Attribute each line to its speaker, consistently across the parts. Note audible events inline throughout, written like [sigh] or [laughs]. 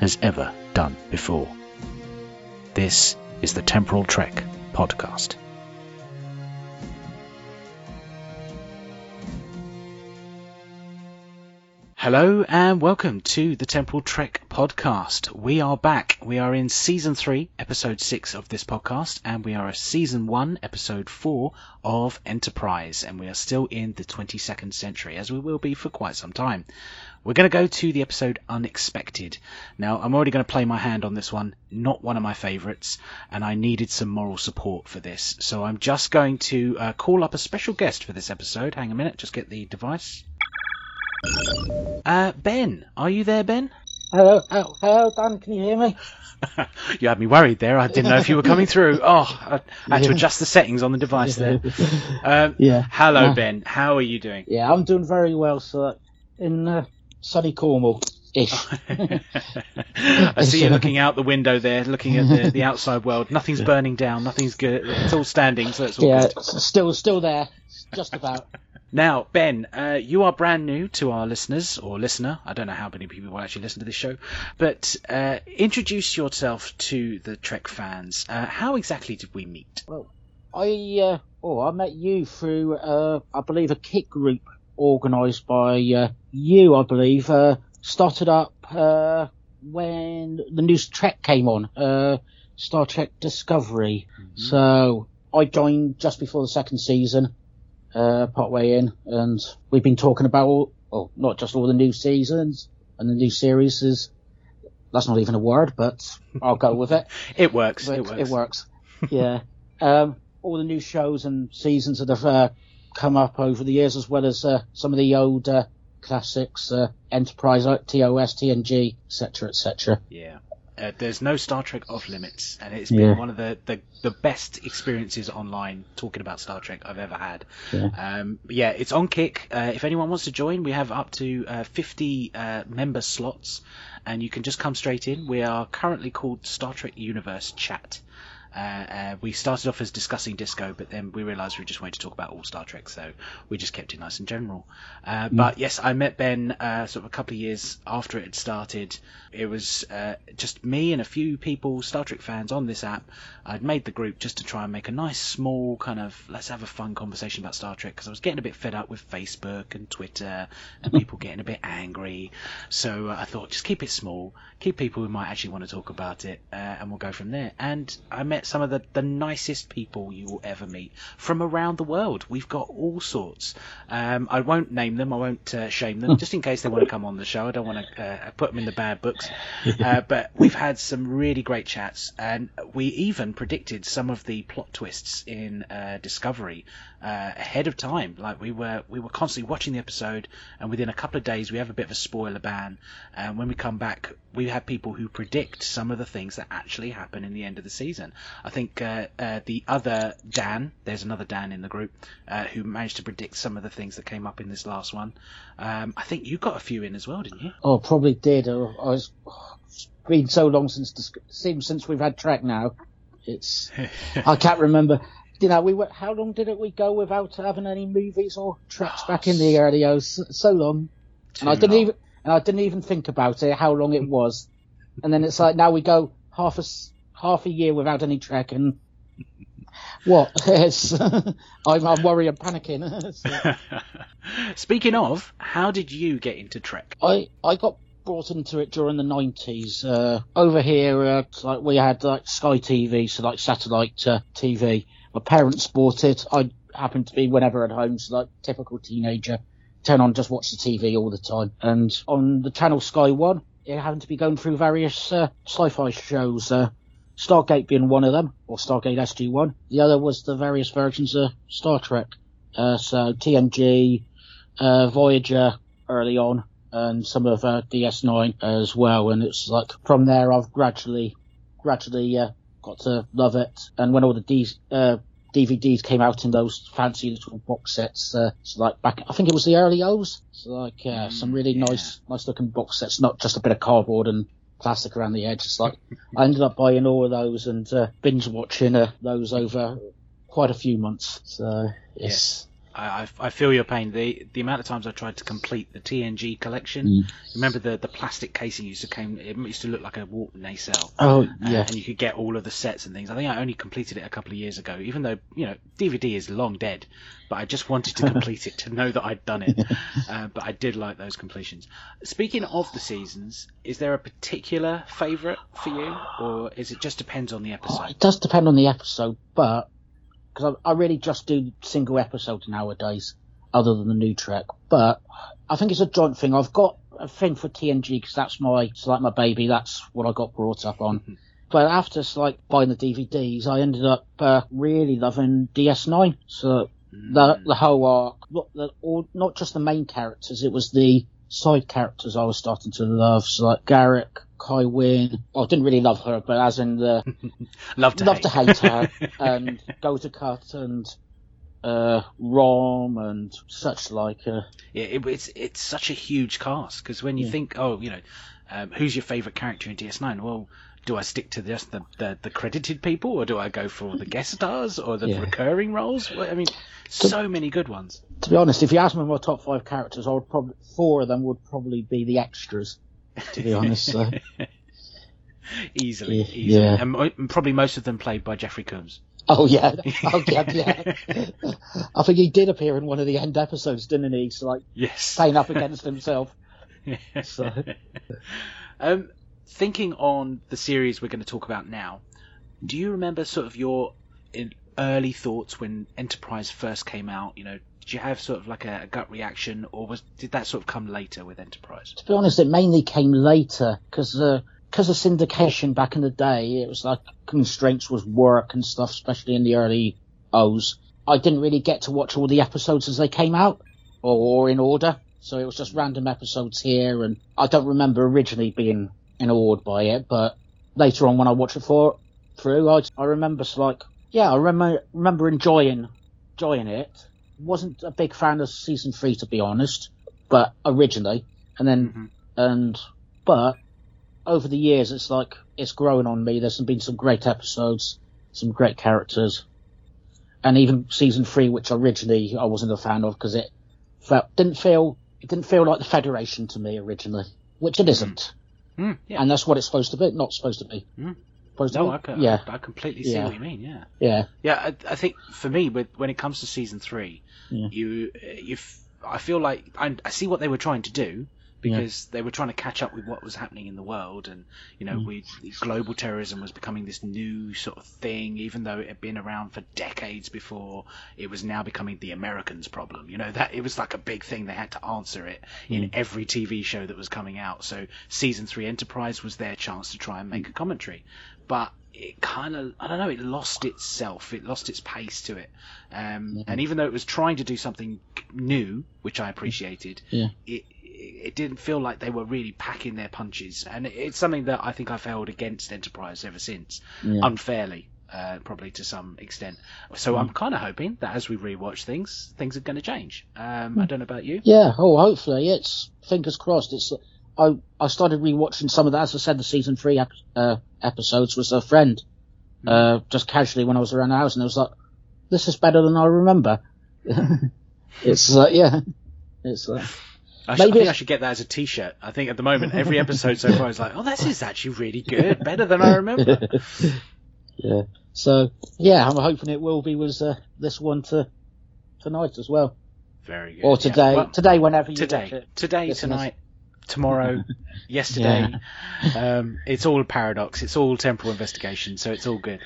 Speaker 1: has ever done before. This is the Temporal Trek podcast. Hello and welcome to the Temporal Trek podcast. We are back. We are in season three, episode six of this podcast, and we are a season one, episode four of Enterprise, and we are still in the 22nd century, as we will be for quite some time. We're going to go to the episode Unexpected. Now, I'm already going to play my hand on this one, not one of my favourites, and I needed some moral support for this. So I'm just going to uh, call up a special guest for this episode. Hang a minute, just get the device. Uh, Ben, are you there, Ben?
Speaker 2: Hello, hello, hello, Dan. Can you hear me? [laughs]
Speaker 1: you had me worried there. I didn't know if you were coming through. [laughs] Oh, I had to adjust the settings on the device there. Um, [laughs]
Speaker 2: Yeah.
Speaker 1: Hello,
Speaker 2: Uh,
Speaker 1: Ben. How are you doing?
Speaker 2: Yeah, I'm doing very well, sir. In uh, sunny Cornwall, ish.
Speaker 1: I see you looking out the window there, looking at the, the outside world. Nothing's burning down. Nothing's good. It's all standing, so it's all
Speaker 2: yeah,
Speaker 1: good.
Speaker 2: still, still there, just about.
Speaker 1: Now, Ben, uh, you are brand new to our listeners or listener. I don't know how many people will actually listen to this show, but uh, introduce yourself to the Trek fans. Uh, how exactly did we meet?
Speaker 2: Well, I, uh, oh, I met you through, uh, I believe, a Kik group organised by uh, you. I believe uh, started up uh, when the new Trek came on, uh, Star Trek Discovery. So I joined just before the second season, uh, part way in, and we've been talking about, all, well, not just all the new seasons and the new series. Is that's not even a word, but I'll go with it. [laughs]
Speaker 1: It works.
Speaker 2: But
Speaker 1: It works.
Speaker 2: It works. yeah. [laughs] Um, all the new shows and seasons that have uh, come up over the years, as well as uh, some of the old uh, classics, uh, Enterprise, uh, TOS, TNG, etc., etc.
Speaker 1: Yeah. Uh, there's no Star Trek off limits, and it's been
Speaker 2: Yeah.
Speaker 1: one of the, the, the best experiences online talking about Star Trek I've ever had.
Speaker 2: Yeah.
Speaker 1: Um, yeah, it's on Kik. Uh, if anyone wants to join, we have up to uh, 50 uh, member slots, and you can just come straight in. We are currently called Star Trek Universe Chat. Uh, uh, we started off as discussing disco, but then we realised we just wanted to talk about all Star Trek, so we just kept it nice and general. Uh, But yes, I met Ben uh, sort of a couple of years after it had started. It was uh, just me and a few people, Star Trek fans, on this app. I'd made the group just to try and make a nice, small kind of let's have a fun conversation about Star Trek because I was getting a bit fed up with Facebook and Twitter and [laughs] people getting a bit angry. So uh, I thought just keep it small, keep people who might actually want to talk about it, uh, and we'll go from there. And I met some of the, the nicest people you will ever meet from around the world. We've got all sorts. Um, I won't name them, I won't uh, shame them, just in case they want to come on the show. I don't want to uh, put them in the bad books. [laughs] Uh, but we've had some really great chats, and we even predicted some of the plot twists in uh, Discovery uh, ahead of time. Like we were, we were constantly watching the episode, and within a couple of days, we have a bit of a spoiler ban. And when we come back, we have people who predict some of the things that actually happen in the end of the season. I think uh, uh, the other Dan, there's another Dan in the group, uh, who managed to predict some of the things that came up in this last one. Um, I think you got a few in as well, didn't you?
Speaker 2: Oh, probably did. Oh, I was, it's been so long since the, seems since we've had Trek now. It's [laughs] I can't remember. You know, we were how long did it we go without having any movies or tracks back in the early years? So long. and I didn't
Speaker 1: long.
Speaker 2: even and I didn't even think about it how long it was. and then it's like now we go half a half a year without any Trek and what? [laughs] It's, [laughs] I'm, I'm worried, I'm panicking. [laughs] So-
Speaker 1: Speaking of, how did you get into Trek?
Speaker 2: I I got brought into it during the nineties. Uh, over here, uh, like we had like Sky TV, so like satellite uh, TV. My parents bought it. I happened to be whenever at home, so like typical teenager, turn on just watch the TV all the time. And on the channel Sky One, it happened to be going through various uh, sci-fi shows. Uh, Stargate being one of them, or Stargate SG One. The other was the various versions of Star Trek. Uh, so TNG, uh, Voyager early on, and some of uh, DS9 as well. And it's like from there I've gradually, gradually uh, got to love it. And when all the D, uh, DVDs came out in those fancy little box sets, uh, it's like back, I think it was the early O's. It's like uh, some really
Speaker 1: yeah.
Speaker 2: nice, nice looking box sets, not just a bit of cardboard and plastic around the edge. It's like I ended up buying all of those and uh, binge watching uh, those over quite a few months. So yes.
Speaker 1: I, I, I feel your pain. The the amount of times I tried to complete the TNG collection.
Speaker 2: Mm.
Speaker 1: Remember the the plastic casing used to came. It used to look like a warp nacelle.
Speaker 2: Oh
Speaker 1: Uh,
Speaker 2: yeah.
Speaker 1: and you could get all of the sets and things. I think I only completed it a couple of years ago, even though you know DVD is long dead. But I just wanted to [laughs] complete it to know that I'd done it. Uh, but I did like those completions. Speaking of the seasons, is there a particular favourite for you, or is it just depends on the
Speaker 2: Oh,
Speaker 1: episode?
Speaker 2: it does depend on the episode, but because I, I really just do single episodes nowadays, other than the new Trek. But I think it's a joint thing. I've got a thing for TNG because that's my, it's like my baby. That's what I got brought up on. But after like buying the DVDs, I ended up uh, really loving DS9. So the the whole arc, not the, all, not just the main characters, it was the side characters I was starting to love. So like Garak, Kai Wynn. Well, I didn't really love her, but as in the [laughs]
Speaker 1: Love to
Speaker 2: love
Speaker 1: hate.
Speaker 2: to hate her [laughs] and Gul Dukat and uh, Rom and such like. Uh,
Speaker 1: Yeah, it, it's it's such a huge cast because when you
Speaker 2: Yeah.
Speaker 1: think, oh, you know, um, who's your favourite character in DS9? Well, do I stick to just the, the, the credited people, or do I go for the guest [laughs] stars or the
Speaker 2: Yeah.
Speaker 1: recurring roles? Well, I mean, so many good ones.
Speaker 2: to be honest, if you ask me my top five characters, I would probably four of them would probably be the extras. To be honest, so. [laughs]
Speaker 1: easily,
Speaker 2: Yeah.
Speaker 1: easily,
Speaker 2: Yeah.
Speaker 1: and probably most of them played by Jeffrey Combs.
Speaker 2: Oh yeah, oh yeah, [laughs] yeah. I think he did appear in one of the end episodes, didn't he? So like
Speaker 1: Yes.
Speaker 2: playing up against himself. [laughs] So.
Speaker 1: um, thinking on the series we're going to talk about now, do you remember sort of your early thoughts when Enterprise first came out? You know, did you have sort of like a, a gut reaction, or was did that sort of come later with Enterprise?
Speaker 2: To be honest, it mainly came later because because of syndication back in the day, it was like constraints was work and stuff, especially in the early O's. I didn't really get to watch all the episodes as they came out or, or in order, so it was just random episodes here, and I don't remember originally being awed by it, but later on when I watched it for through, I I remember like yeah, I remember remember enjoying enjoying it. Wasn't a big fan of season three to be honest, but originally, and then
Speaker 1: Mhm.
Speaker 2: and but over the years it's like it's grown on me there's been some great episodes some great characters and even season three which originally i wasn't a fan of because it felt didn't feel it didn't feel like the federation to me originally which it isn't
Speaker 1: Mm, yeah.
Speaker 2: and that's what it's supposed to be not supposed to be
Speaker 1: Mm.
Speaker 2: To
Speaker 1: No. I, can,
Speaker 2: yeah
Speaker 1: I, I completely see
Speaker 2: Yeah.
Speaker 1: what you mean. Yeah.
Speaker 2: yeah
Speaker 1: Yeah, I, I think for me, with when it comes to season three,
Speaker 2: Yeah.
Speaker 1: you you I feel like I, I see what they were trying to do because they were trying to catch up with what was happening in the world, and you know,
Speaker 2: Mm.
Speaker 1: we global terrorism was becoming this new sort of thing, even though it had been around for decades before. It was now becoming the Americans' problem. You know that it was like a big thing. They had to answer it in every TV show that was coming out. So season three Enterprise was their chance to try and make a commentary, but it kind of I don't know it lost itself it lost its pace to it um, and even though it was trying to do something new which I appreciated
Speaker 2: Yeah.
Speaker 1: it it didn't feel like they were really packing their punches and it's something that I think I've held against Enterprise ever since
Speaker 2: Yeah.
Speaker 1: unfairly uh, probably to some extent so I'm kind of hoping that as we rewatch things things are going to change um, I don't know about you
Speaker 2: Yeah, oh, hopefully it's fingers crossed. It's I I started rewatching some of that. As I said, the season three uh, episodes was a friend, uh, just casually when I was around the house, and it was like, this is better than I remember. [laughs] it's uh, yeah, it's uh,
Speaker 1: I, sh- I
Speaker 2: Maybe
Speaker 1: think I should get that as a T-shirt. I think at the moment every episode so far is like, oh, this is actually really good, better than I remember. [laughs]
Speaker 2: yeah. So yeah, I'm hoping it will be was uh, this one to tonight as well,
Speaker 1: Very good.
Speaker 2: or
Speaker 1: Yeah,
Speaker 2: today,
Speaker 1: well,
Speaker 2: today whenever you
Speaker 1: today,
Speaker 2: it.
Speaker 1: today,
Speaker 2: listeners.
Speaker 1: tonight, tomorrow, [laughs] yesterday. Um, it's all a paradox. It's all temporal investigation, so it's all good.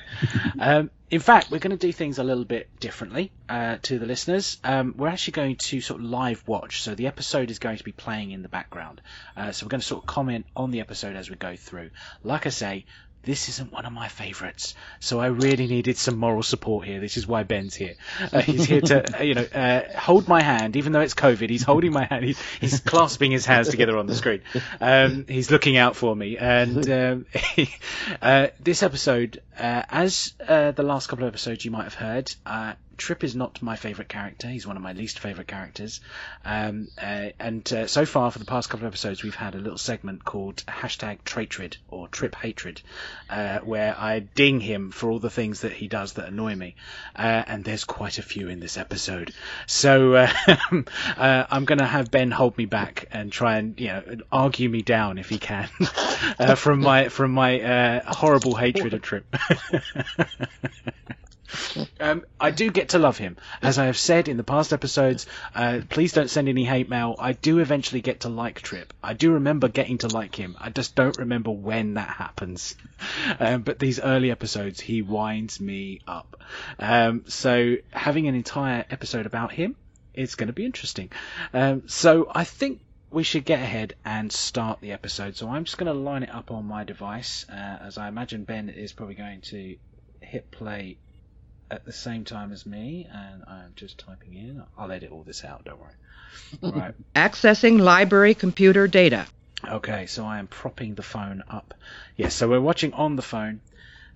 Speaker 1: Um, in fact, we're going to do things a little bit differently uh, to the listeners. Um, we're actually going to sort of live watch, so the episode is going to be playing in the background. Uh, so we're going to sort of comment on the episode as we go through. Like I say, this isn't one of my favourites, so I really needed some moral support here. This is why Ben's here. Uh, he's here to, [laughs] uh, you know, uh, hold my hand, even though it's COVID. He's holding my hand. He's, he's clasping his hands together on the screen. Um, he's looking out for me. And um, [laughs] uh, this episode, uh, as uh, the last couple of episodes you might have heard, Trip is not my favourite character. He's one of my least favourite characters. Um, uh, and uh, so far, for the past couple of episodes, we've had a little segment called hashtag Traitrid or Trip Hatred, uh, where I ding him for all the things that he does that annoy me. Uh, and there's quite a few in this episode. So [laughs] uh, uh, I'm going to have Ben hold me back and try and you know argue me down if he can [laughs] from my from my horrible hatred of Trip. [laughs] Um, I do get to love him, as I have said in the past episodes. Uh, please don't send any hate mail. I do eventually get to like Trip. I do remember getting to like him. I just don't remember when that happens. [laughs] Um, but these early episodes, he winds me up. Um, so having an entire episode about him is going to be interesting. Um, so I think we should get ahead and start the episode. So I'm just going to line it up on my device, uh, as I imagine Ben is probably going to hit play at the same time as me, and I'm just typing in. I'll edit all this out, don't worry. [laughs]
Speaker 3: Right. Accessing library computer data.
Speaker 1: Okay, so I am propping the phone up. Yes, so we're watching on the phone,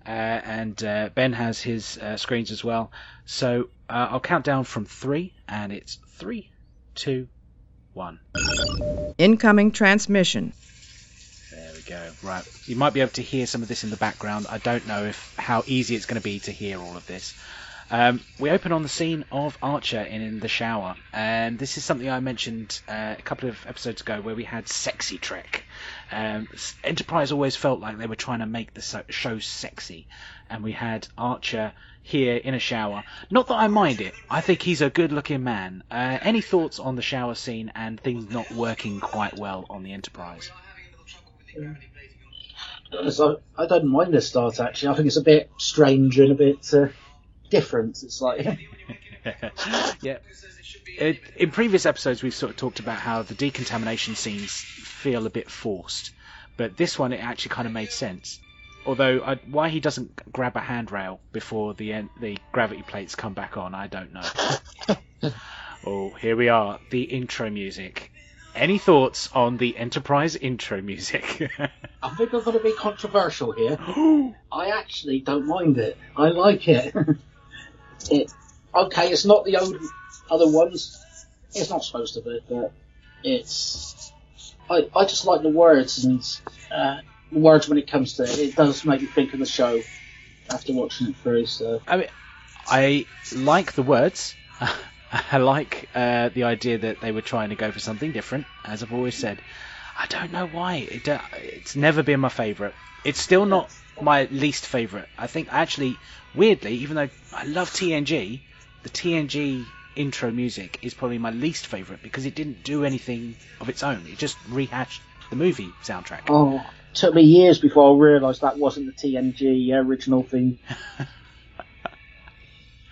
Speaker 1: uh, and uh, Ben has his uh, screens as well. So uh, I'll count down from three, and it's three, two, one.
Speaker 3: Incoming transmission
Speaker 1: go. Right. You might be able to hear some of this in the background. I don't know if how easy it's going to be to hear all of this. Um, we open on the scene of Archer in, in the shower, and this is something I mentioned uh, a couple of episodes ago where we had Sexy Trek. Um, Enterprise always felt like they were trying to make the show sexy, and we had Archer here in a shower. Not that I mind it. I think he's a good-looking man. Uh, any thoughts on the shower scene and things not working quite well on the Enterprise?
Speaker 2: So I don't mind the start actually. I think it's a bit strange and a bit uh, different. It's like [laughs] [laughs]
Speaker 1: yeah. It, in previous episodes, we've sort of talked about how the decontamination scenes feel a bit forced, but this one it actually kind of made sense. Although I, why he doesn't grab a handrail before the the gravity plates come back on, I don't know. [laughs] oh, here we are, the intro music. Any thoughts on the Enterprise intro music? [laughs]
Speaker 2: I think I'm going to be controversial here. [gasps] I actually don't mind it. I like it. [laughs] it. Okay, it's not the old other ones. It's not supposed to be, but it's. I, I just like the words and uh, the words when it comes to it. It does make me think of the show after watching it through. So
Speaker 1: I mean, I like the words. [laughs] [laughs] I like uh, the idea that they were trying to go for something different. As I've always said, I don't know why. It, uh, it's never been my favourite. It's still not my least favourite. I think actually, weirdly, even though I love TNG, the TNG intro music is probably my least favourite because it didn't do anything of its own. It just rehashed the movie soundtrack.
Speaker 2: Oh, it took me years before I realised that wasn't the TNG original thing.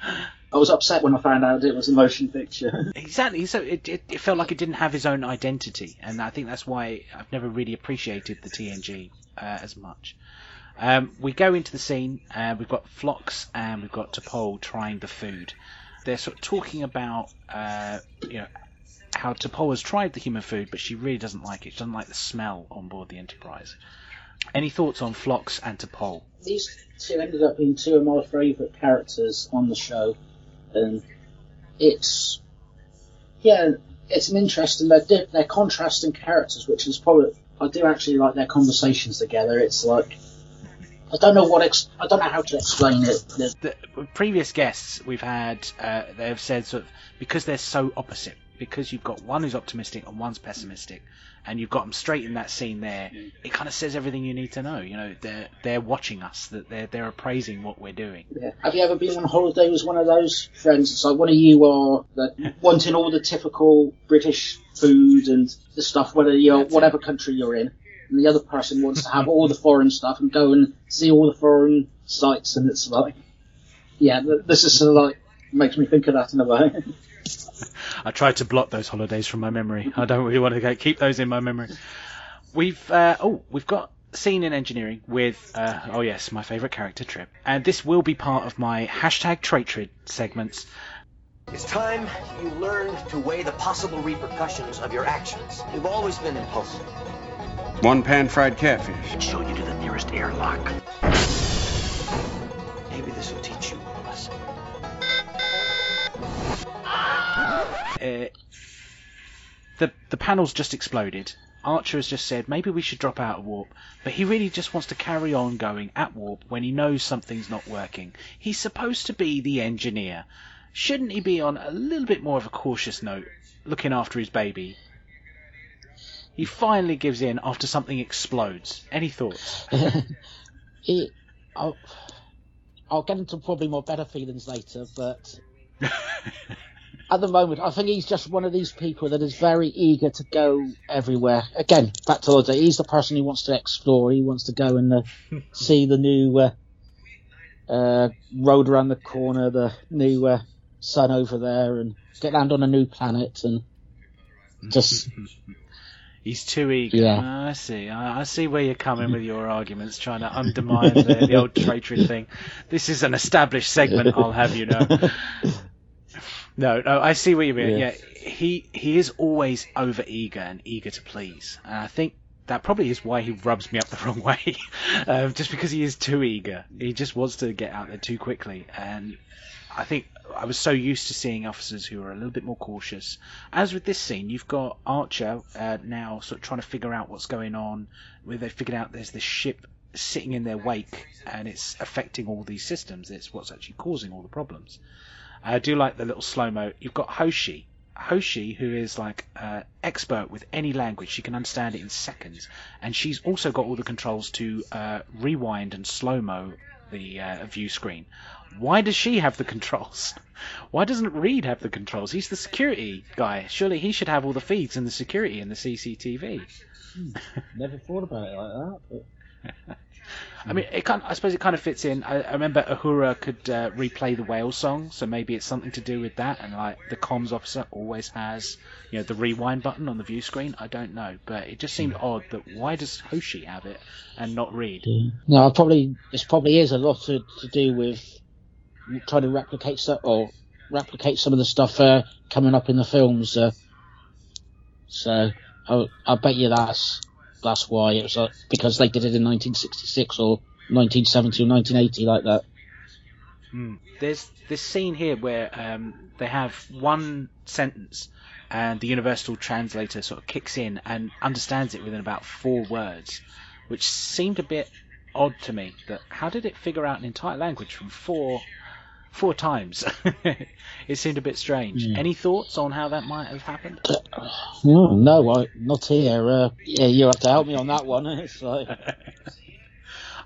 Speaker 2: [laughs] I was upset when I found out it was a motion picture. [laughs]
Speaker 1: exactly. So it, it, it, felt like it didn't have his own identity, and I think that's why I've never really appreciated the TNG uh, as much. Um, we go into the scene. Uh, we've got Phlox and we've got T'Pol trying the food. They're sort of talking about uh, you know how T'Pol has tried the human food, but she really doesn't like it. She doesn't like the smell on board the Enterprise. Any thoughts on Phlox and T'Pol?
Speaker 2: These two ended up being two of my favourite characters on the show and it's yeah, it's an interesting. They're they're contrasting characters, which is probably I do actually like their conversations together. It's like I don't know what ex- I don't know how to explain it.
Speaker 1: The previous guests we've had, uh, they have said sort of because they're so opposite, because you've got one who's optimistic and one's pessimistic, and you've got them straight in that scene there, it kind of says everything you need to know. You know, they're they're watching us, that they're they're appraising what we're doing.
Speaker 2: Yeah. Have you ever been on holiday with one of those friends? It's like one of you are that [laughs] wanting all the typical British food and the stuff, whether you're That's whatever it. country you're in, and the other person wants to have all the foreign stuff and go and see all the foreign sites, and it's like, yeah, this is sort of like makes me think of that in a way. [laughs]
Speaker 1: I tried to block those holidays from my memory. I don't really want to keep those in my memory. We've uh, oh, we've got scene in engineering with, uh, oh yes, my favourite character, Trip. And this will be part of my hashtag Traitrid segments.
Speaker 4: It's time you learned to weigh the possible repercussions of your actions. You've always been impulsive.
Speaker 5: One pan fried catfish.
Speaker 4: Show you to the nearest airlock. Maybe this will teach you
Speaker 1: Uh, the the panel's just exploded. Archer has just said maybe we should drop out of warp, but he really just wants to carry on going at warp when he knows something's not working. He's supposed to be the engineer. Shouldn't he be on a little bit more of a cautious note, looking after his baby? He finally gives in after something explodes. Any thoughts? [laughs]
Speaker 2: it, I'll, I'll get into probably more better feelings later, but [laughs] at the moment, I think he's just one of these people that is very eager to go everywhere. Again, back to Lodge, he's the person who wants to explore. He wants to go and uh, [laughs] see the new uh, uh, road around the corner, the new uh, sun over there, and get land on a new planet, and just [laughs]
Speaker 1: He's too eager.
Speaker 2: Yeah.
Speaker 1: Ah, I see. I, I see where you're coming with your [laughs] arguments, trying to undermine the, the old traitory thing. This is an established segment, I'll have you know. No, no, I see what you mean. Yeah,
Speaker 2: Yeah.
Speaker 1: he he is always over eager and eager to please, and I think that probably is why he rubs me up the [laughs] wrong way. um, just because he is too eager, he just wants to get out there too quickly, and I think I was so used to seeing officers who are a little bit more cautious. As with this scene, you've got Archer uh, now sort of trying to figure out what's going on. Where they figured out there's this ship sitting in their wake, and it's affecting all these systems. It's what's actually causing all the problems. I do like the little slow mo. You've got Hoshi. Hoshi, who is like uh, expert with any language, she can understand it in seconds, and she's also got all the controls to uh, rewind and slow mo the uh, view screen. Why does she have the controls? [laughs] Why doesn't Reed have the controls? He's the security guy. Surely he should have all the feeds and the security and the CCTV.
Speaker 2: never thought about it like that. But... [laughs]
Speaker 1: I mean, it kind. I suppose it kind of fits in. I, I remember Uhura could uh, replay the whale song, so maybe it's something to do with that. And like the comms officer always has, you know, the rewind button on the view screen. I don't know, but it just seemed odd that why does Hoshi have it and not Reed?
Speaker 2: No, probably this probably is a lot to, to do with trying to replicate stuff or replicate some of the stuff uh, coming up in the films. Uh, so I, I bet you that's that's why it was uh, because they did it in 1966 or 1970 or 1980 like that.
Speaker 1: Hmm. There's this scene here where um, they have one sentence and the universal translator sort of kicks in and understands it within about four words, which seemed a bit odd to me. That how did it figure out an entire language from four four times? [laughs] it seemed a bit strange.
Speaker 2: Yeah.
Speaker 1: Any thoughts on how that might have happened?
Speaker 2: No, no, I, not here. Uh, yeah, you have to help me on that one. [laughs] It's like,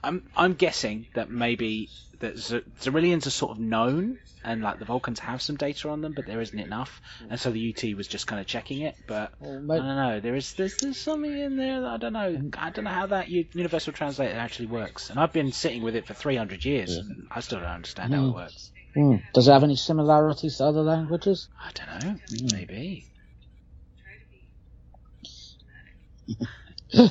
Speaker 1: I'm I'm guessing that maybe that Z- Xyrillians are sort of known, and like the Vulcans have some data on them, but there isn't enough, and so the UT was just kind of checking it. But
Speaker 2: Well,
Speaker 1: I
Speaker 2: ma-
Speaker 1: don't know. There is there's, there's something in there that I don't know. I don't know how that U- Universal Translator actually works, and I've been sitting with it for 300 years, and I still don't understand how it
Speaker 2: Mm.
Speaker 1: works.
Speaker 2: Hmm, does it have any similarities to other languages?
Speaker 1: I don't know. Maybe. [laughs]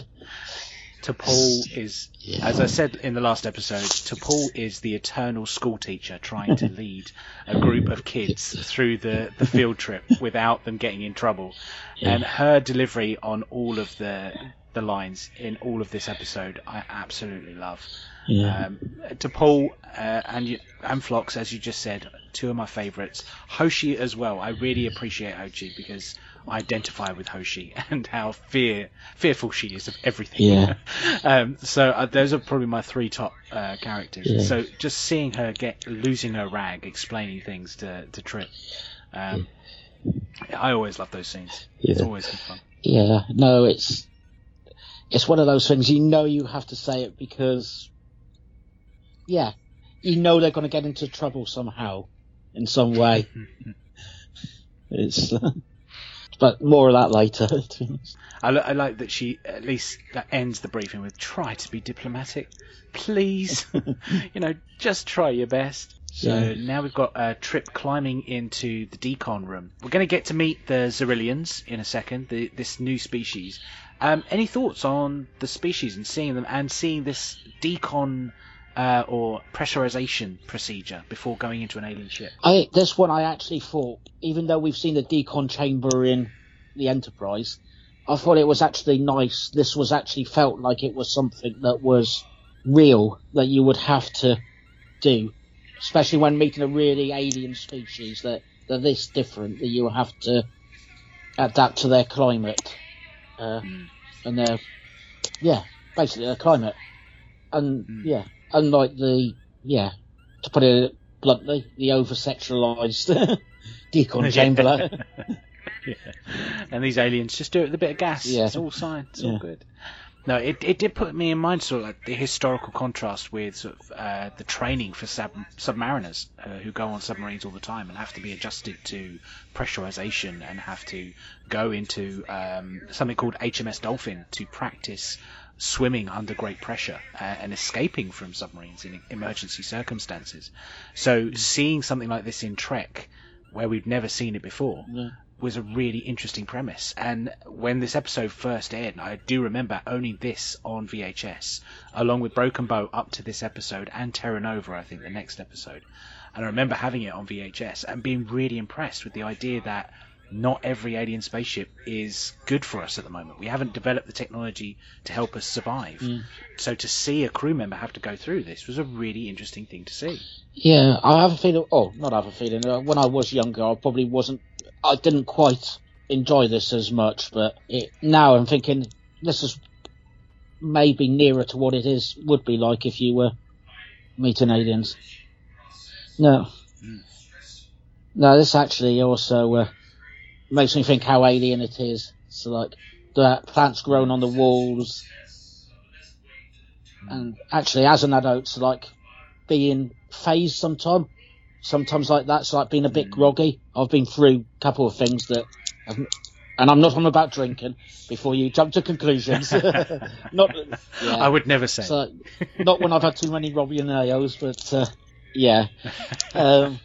Speaker 1: T'Pol is, as I said in the last episode, T'Pol is the eternal school teacher trying to [laughs] lead a group of kids through the, the field trip without them getting in trouble. And her delivery on all of the the lines in all of this episode, I absolutely love.
Speaker 2: Yeah.
Speaker 1: Um, T'Pol uh, and you, and Phlox, as you just said, two of my favourites. Hoshi as well. I really appreciate Hoshi because I identify with Hoshi [laughs] and how fear fearful she is of everything.
Speaker 2: Yeah. [laughs]
Speaker 1: um, so uh, those are probably my three top uh, characters.
Speaker 2: Yeah.
Speaker 1: So just seeing her get losing her rag, explaining things to to Trip. Um, I always love those scenes. It's
Speaker 2: Yeah.
Speaker 1: always good fun.
Speaker 2: Yeah, no, it's it's one of those things you know you have to say it because, yeah, you know they're going to get into trouble somehow, in some way. [laughs] it's, [laughs] but more of that later. [laughs]
Speaker 1: I, I like that she at least that ends the briefing with "Try to be diplomatic, please. you know, just try your best." So
Speaker 2: Yeah.
Speaker 1: now we've got uh, Trip climbing into the decon room. We're going to get to meet the Xyrillians in a second, the, this new species, Um, any thoughts on the species and seeing them and seeing this decon uh, or pressurization procedure before going into an alien ship?
Speaker 2: I this one I actually thought, even though we've seen the decon chamber in the Enterprise, I thought it was actually nice. This was actually felt like it was something that was real that you would have to do, especially when meeting a really alien species that they're this different that you have to adapt to their climate, uh, and their yeah, basically their climate, and
Speaker 1: Mm.
Speaker 2: yeah, unlike the yeah, to put it bluntly, the over sexualized [laughs] decon chamber. [laughs] [laughs]
Speaker 1: yeah. And these aliens just do it with a bit of gas.
Speaker 2: Yeah.
Speaker 1: It's all science. It's all good. No, it, it did put me in mind sort of like the historical contrast with sort of uh, the training for sub- submariners uh, who go on submarines all the time and have to be adjusted to pressurization and have to go into um, something called HMS Dolphin to practice swimming under great pressure uh, and escaping from submarines in emergency circumstances. So seeing something like this in Trek, where we've never seen it before,
Speaker 2: Yeah.
Speaker 1: was a really interesting premise. And when this episode first aired, I do remember owning this on VHS, along with Broken Bow up to this episode and Terra Nova, I think, the next episode. And I remember having it on VHS and being really impressed with the idea that not every alien spaceship is good for us at the moment. We haven't developed the technology to help us survive. So to see a crew member have to go through this was a really interesting thing to see.
Speaker 2: Yeah, I have a feeling. Oh, not have a feeling. Uh, when I was younger, I probably wasn't. I didn't quite enjoy this as much, but it, now I'm thinking this is maybe nearer to what it is would be like if you were meeting aliens. No, no, this actually also uh, makes me think how alien it is. So like the plants growing on the walls, and actually as an adult, it's like being phased sometimes, Sometimes like that's like being a bit groggy. I've been through a couple of things that, have, and I'm not on about drinking before you jump to conclusions. [laughs] not, yeah.
Speaker 1: I would never say.
Speaker 2: So, not when I've had too many Robbie and Aos, but uh, yeah. [laughs] Um,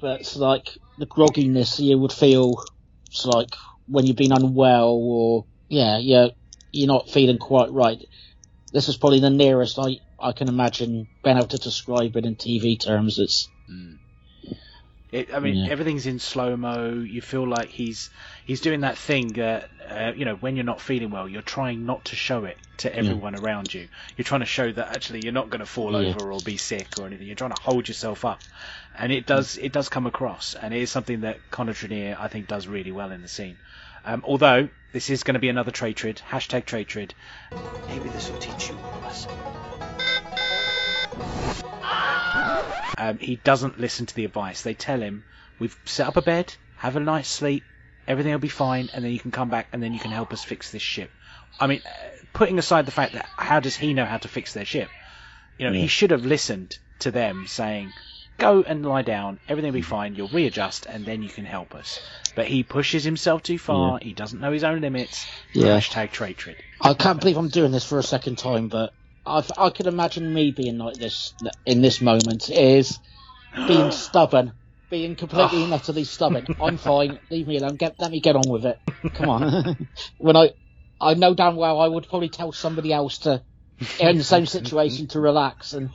Speaker 2: but it's like the grogginess you would feel. It's like when you've been unwell, or yeah, yeah, you're not feeling quite right. This is probably the nearest I I can imagine being able to describe it in TV terms. It's
Speaker 1: It, I mean,
Speaker 2: Yeah.
Speaker 1: everything's in slow mo. You feel like he's he's doing that thing that uh, you know when you're not feeling well, you're trying not to show it to everyone around you. You're trying to show that actually you're not going to fall
Speaker 2: Yeah.
Speaker 1: over or be sick or anything. You're trying to hold yourself up, and it does it does come across, and it is something that Connor Trinneer I think does really well in the scene. Um, although this is going to be another tratrid, hashtag tratrid.
Speaker 4: Maybe this will teach you a lesson.
Speaker 1: Um, he doesn't listen to the advice. They tell him, "We've set up a bed, have a night's sleep, everything will be fine, and then you can come back and then you can help us fix this ship." I mean, putting aside the fact that how does he know how to fix their ship? You know, he should have listened to them saying, "Go and lie down, everything will be fine. You'll readjust, and then you can help us." But he pushes himself too far. He doesn't know his own limits.
Speaker 2: Yeah.
Speaker 1: Hashtag tratrid.
Speaker 2: I can't believe I'm doing this for a second time, but I I could imagine me being like this in this moment is being [gasps] stubborn, being completely and utterly stubborn. I'm fine. [laughs] Leave me alone. Get let me get on with it. Come on. [laughs] when I I know damn well I would probably tell somebody else to in the same situation to relax and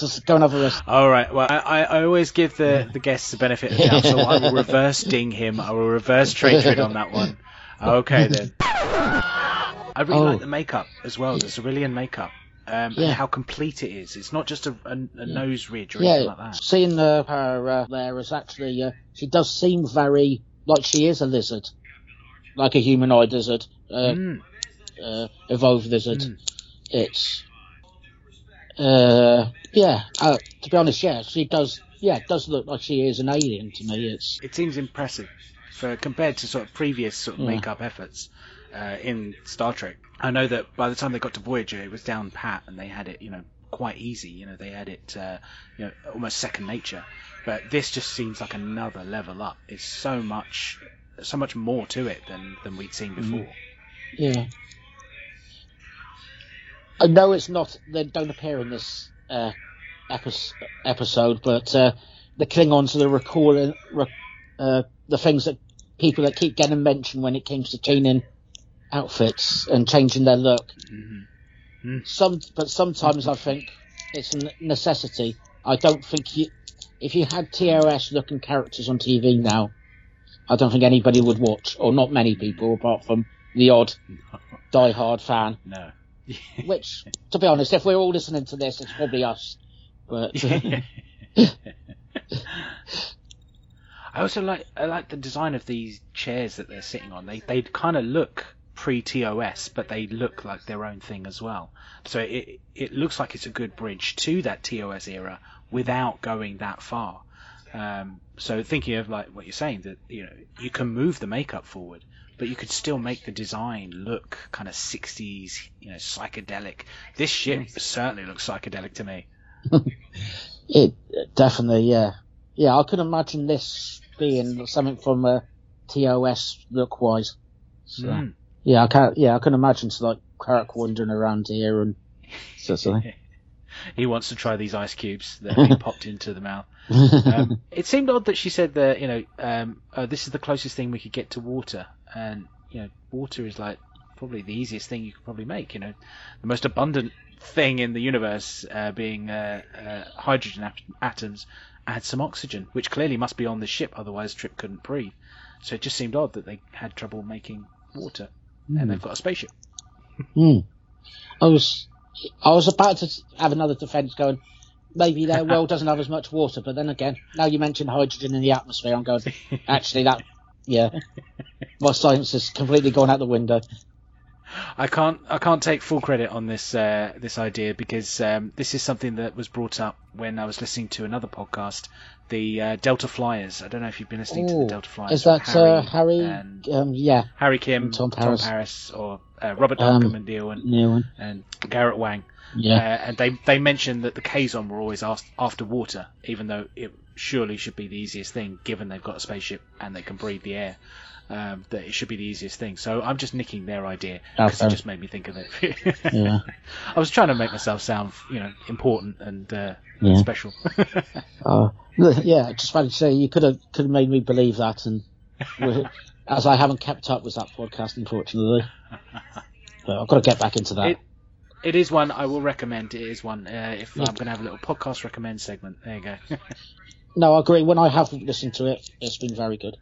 Speaker 2: to s- go and have a rest.
Speaker 1: All right. Well, I, I always give the, the guests the benefit of the doubt, so I will reverse ding him. I will reverse tratrid on that one. Okay then. I really
Speaker 2: Oh.
Speaker 1: like the makeup as well, the Xyrillian makeup, um,
Speaker 2: Yeah.
Speaker 1: and how complete it is. It's not just a, a, a nose ridge or anything
Speaker 2: Yeah,
Speaker 1: like that.
Speaker 2: seeing uh, her uh, there is actually uh, she does seem very like she is a lizard, like a humanoid lizard, uh,
Speaker 1: Mm.
Speaker 2: evolved lizard.
Speaker 1: Mm.
Speaker 2: It's uh, yeah. Uh, to be honest, yeah, she does. Yeah, it does look like she is an alien to me. It's
Speaker 1: It seems impressive for compared to sort of previous sort of
Speaker 2: Yeah.
Speaker 1: makeup efforts uh, in Star Trek. I know that by the time they got to Voyager, it was down pat, and they had it, you know, quite easy. You know, they had it, uh, you know, almost second nature. But this just seems like another level up. It's so much, so much more to it than than we'd seen before.
Speaker 2: yeah. I know it's not. They don't appear in this uh, episode, but uh, the Klingons are the recalling re- uh, the things that people that keep getting mentioned when it comes to tuning outfits and changing their look.
Speaker 1: Mhm.
Speaker 2: Some, but sometimes I think it's a necessity. I don't think you, if you had TOS looking characters on TV now, I don't think anybody would watch, or not many people, apart from the odd [laughs] die-hard fan.
Speaker 1: No. [laughs]
Speaker 2: Which, to be honest, if we're all listening to this, it's probably us. But [laughs] [laughs]
Speaker 1: I also like I like the design of these chairs that they're sitting on. They they kind of look pre TOS, but they look like their own thing as well. So it it looks like it's a good bridge to that TOS era without going that far. Um, so thinking of like what you're saying that you know you can move the makeup forward, but you could still make the design look kind of 60s, you know, psychedelic. This ship certainly looks psychedelic to me. [laughs]
Speaker 2: it definitely, yeah, yeah. I could imagine this being something from a TOS look wise. So,
Speaker 1: Mm.
Speaker 2: Yeah, I can. Yeah, I can imagine so like Kirk wandering around here and something. [laughs]
Speaker 1: he wants to try these ice cubes that have been [laughs] popped into the mouth. Um, it seemed odd that she said that you know um, oh, this is the closest thing we could get to water, and you know water is like probably the easiest thing you could probably make. You know, the most abundant thing in the universe uh, being uh, uh, hydrogen at- atoms. Add some oxygen, which clearly must be on the ship, otherwise Trip couldn't breathe. So it just seemed odd that they had trouble making water, and they've got a spaceship.
Speaker 2: Hmm. I was, I was about to have another defence going. Maybe their world [laughs] doesn't have as much water, but then again, now you mentioned hydrogen in the atmosphere, I'm going. Actually, that, yeah, [laughs] my science has completely gone out the window.
Speaker 1: I can't I can't take full credit on this uh, this idea because um, this is something that was brought up when I was listening to another podcast, the uh, Delta Flyers. I don't know if you've been listening to the Delta Flyers.
Speaker 2: Is that
Speaker 1: Harry,
Speaker 2: uh, Harry?
Speaker 1: and
Speaker 2: Um, yeah,
Speaker 1: Harry Kim,
Speaker 2: and
Speaker 1: Tom
Speaker 2: Tom
Speaker 1: Paris,
Speaker 2: Paris.
Speaker 1: or uh, Robert
Speaker 2: Um,
Speaker 1: Duncan McNeill and, and Garrett Wang.
Speaker 2: Yeah.
Speaker 1: Uh, and they they mentioned that the Kazon were always asked after water, even though it surely should be the easiest thing, given they've got a spaceship and they can breathe the air. Um, that it should be the easiest thing. So I'm just nicking their idea because it just made me think of it. [laughs]
Speaker 2: Yeah. [laughs]
Speaker 1: I was trying to make myself sound, you know, important and uh,
Speaker 2: Yeah.
Speaker 1: special. [laughs]
Speaker 2: Uh, yeah, just wanted to say you could have could have made me believe that, and as I haven't kept up with that podcast, unfortunately, but I've got to get back into that.
Speaker 1: It- it is one I will recommend. It is one. Uh, if I'm going to have a little podcast recommend segment, there you go.
Speaker 2: No, I agree. When I have listened to it, it's been very good.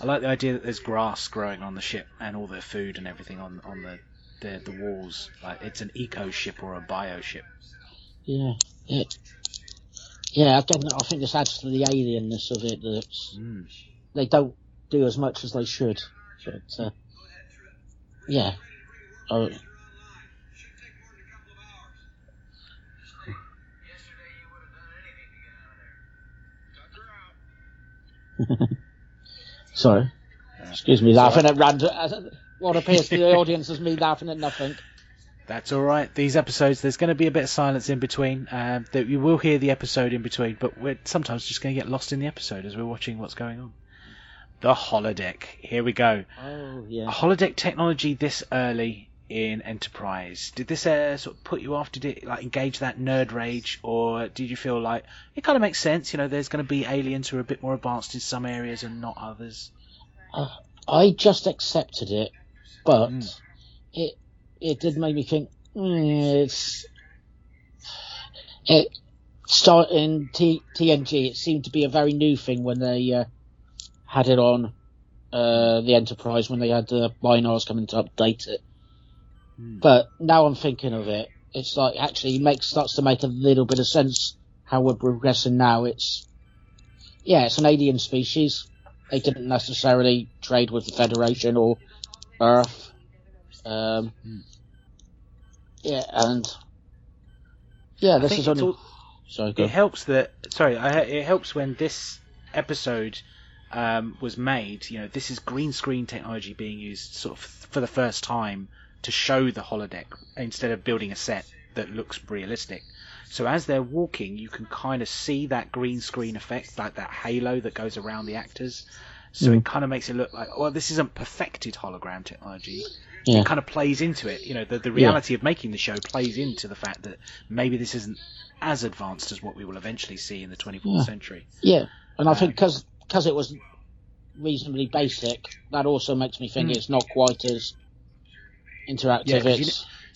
Speaker 1: I like the idea that there's grass growing on the ship and all their food and everything on on the the, the walls. Like it's an eco ship or a bio ship.
Speaker 2: Yeah, it. Yeah, again, I think this adds to the alienness of it. That
Speaker 1: Mm.
Speaker 2: they don't do as much as they should. But uh, yeah, oh, [laughs] sorry. Excuse me, laughing at random. What appears to the [laughs] audience as me laughing at nothing.
Speaker 1: That's all right. These episodes, there's going to be a bit of silence in between. Um, that you will hear the episode in between, but we're sometimes just going to get lost in the episode as we're watching what's going on. The holodeck. Here we go.
Speaker 2: Oh
Speaker 1: A
Speaker 2: yeah.
Speaker 1: holodeck technology this early in Enterprise. Did this uh, sort of put you off? Did it like engage that nerd rage, or did you feel like it kind of makes sense? You know, there's going to be aliens who are a bit more advanced in some areas and not others.
Speaker 2: I just accepted it, but
Speaker 1: Mm.
Speaker 2: it it did make me think mm, it's it start in T, TNG. It seemed to be a very new thing when they uh, had it on uh, the Enterprise when they had the Bynars coming to update it.
Speaker 1: Mm.
Speaker 2: But now I'm thinking of it, it's like actually makes starts to make a little bit of sense how we're progressing now. It's yeah, it's an alien species. They didn't necessarily trade with the Federation or Earth. Um,
Speaker 1: Hmm.
Speaker 2: Yeah, and yeah, this is only.
Speaker 1: all-
Speaker 2: Sorry, go.
Speaker 1: it helps that sorry I, it helps when this episode um, was made you know this is green screen technology being used sort of for the first time to show the holodeck instead of building a set that looks realistic so as they're walking you can kind of see that green screen effect like that halo that goes around the actors so it kind of makes it look like well this isn't perfected hologram technology
Speaker 2: Yeah.
Speaker 1: it kind of plays into it you know the, the reality of making the show plays into the fact that maybe this isn't as advanced as what we will eventually see in the 24th
Speaker 2: Yeah.
Speaker 1: century.
Speaker 2: Yeah, and I
Speaker 1: Uh,
Speaker 2: think because it was reasonably basic, that also makes me think
Speaker 1: Mm.
Speaker 2: it's not quite as interactive.
Speaker 1: Yeah, you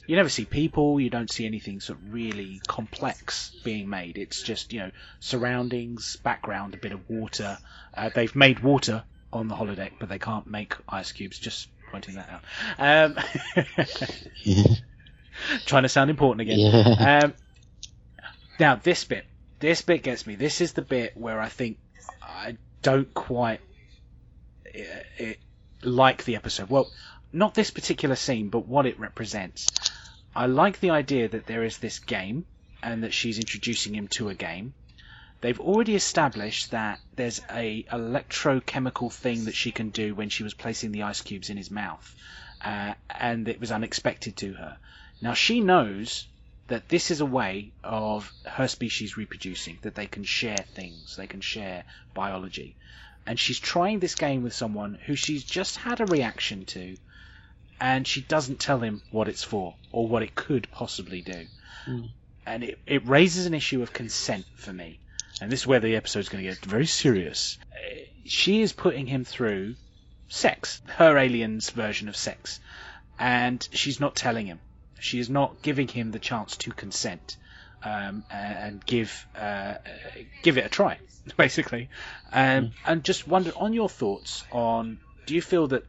Speaker 1: You never see people. You don't see anything sort of really complex being made. It's just you know surroundings, background, a bit of water. Uh, they've made water on the holodeck, but they can't make ice cubes. Just pointing that out. Um, [laughs] trying to sound important again.
Speaker 2: yeah.
Speaker 1: Um, now this bit, this bit gets me. This is the bit where I think I don't quite uh, it, like the episode. Well, not this particular scene, but what it represents. I like the idea that there is this game and that she's introducing him to a game. They've already established that there's a electrochemical thing that she can do when she was placing the ice cubes in his mouth, uh, and it was unexpected to her. Now she knows that this is a way of her species reproducing, that they can share things, they can share biology. And she's trying this game with someone who she's just had a reaction to, and she doesn't tell him what it's for or what it could possibly do.
Speaker 2: Mm.
Speaker 1: And it, it raises an issue of consent for me. And this is where the episode's going to get very serious. Uh, She is putting him through sex, her alien's version of sex, and she's not telling him. She is not giving him the chance to consent um, and give uh, uh, give it a try, [laughs] basically. Um, And just wonder on your thoughts on: Do you feel that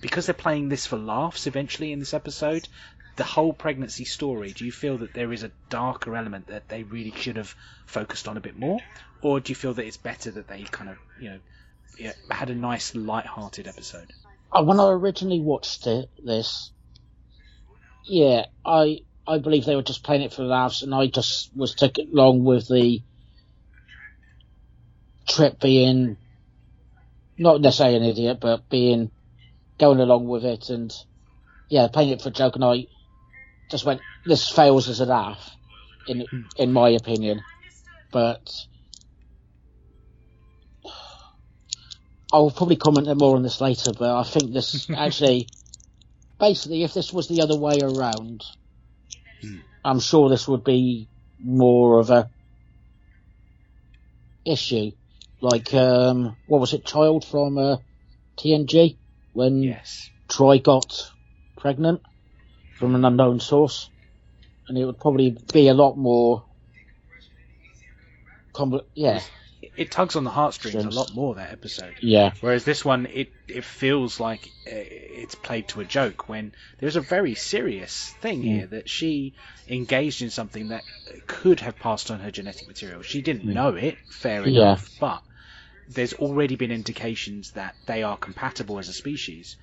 Speaker 1: because they're playing this for laughs eventually in this episode, the whole pregnancy story, do you feel that there is a darker element that they really should have focused on a bit more, or do you feel that it's better that they kind of you know had a nice light-hearted episode?
Speaker 2: Uh, when I originally watched it, this, yeah, I I believe they were just playing it for laughs, and I just was taken along with the trip being not necessarily an idiot, but being going along with it, and yeah, playing it for a joke, and I just went, this fails as a laugh, in in my opinion, but. I'll probably comment more on this later, but I think this [laughs] actually, basically, if this was the other way around,
Speaker 1: Hmm.
Speaker 2: I'm sure this would be more of a issue. Like, um, what was it, Child from uh, TNG? When
Speaker 1: Yes.
Speaker 2: Troi got pregnant from an unknown source, and it would probably be a lot more. Compl- yeah,
Speaker 1: It, tugs on the heartstrings a lot more that episode.
Speaker 2: yeah,
Speaker 1: Whereas this one, it it feels like uh, it's played to a joke when there's a very serious thing
Speaker 2: Yeah.
Speaker 1: here that she engaged in something that could have passed on her genetic material. She didn't know it, fair
Speaker 2: Yeah.
Speaker 1: enough, but there's already been indications that they are compatible as a species.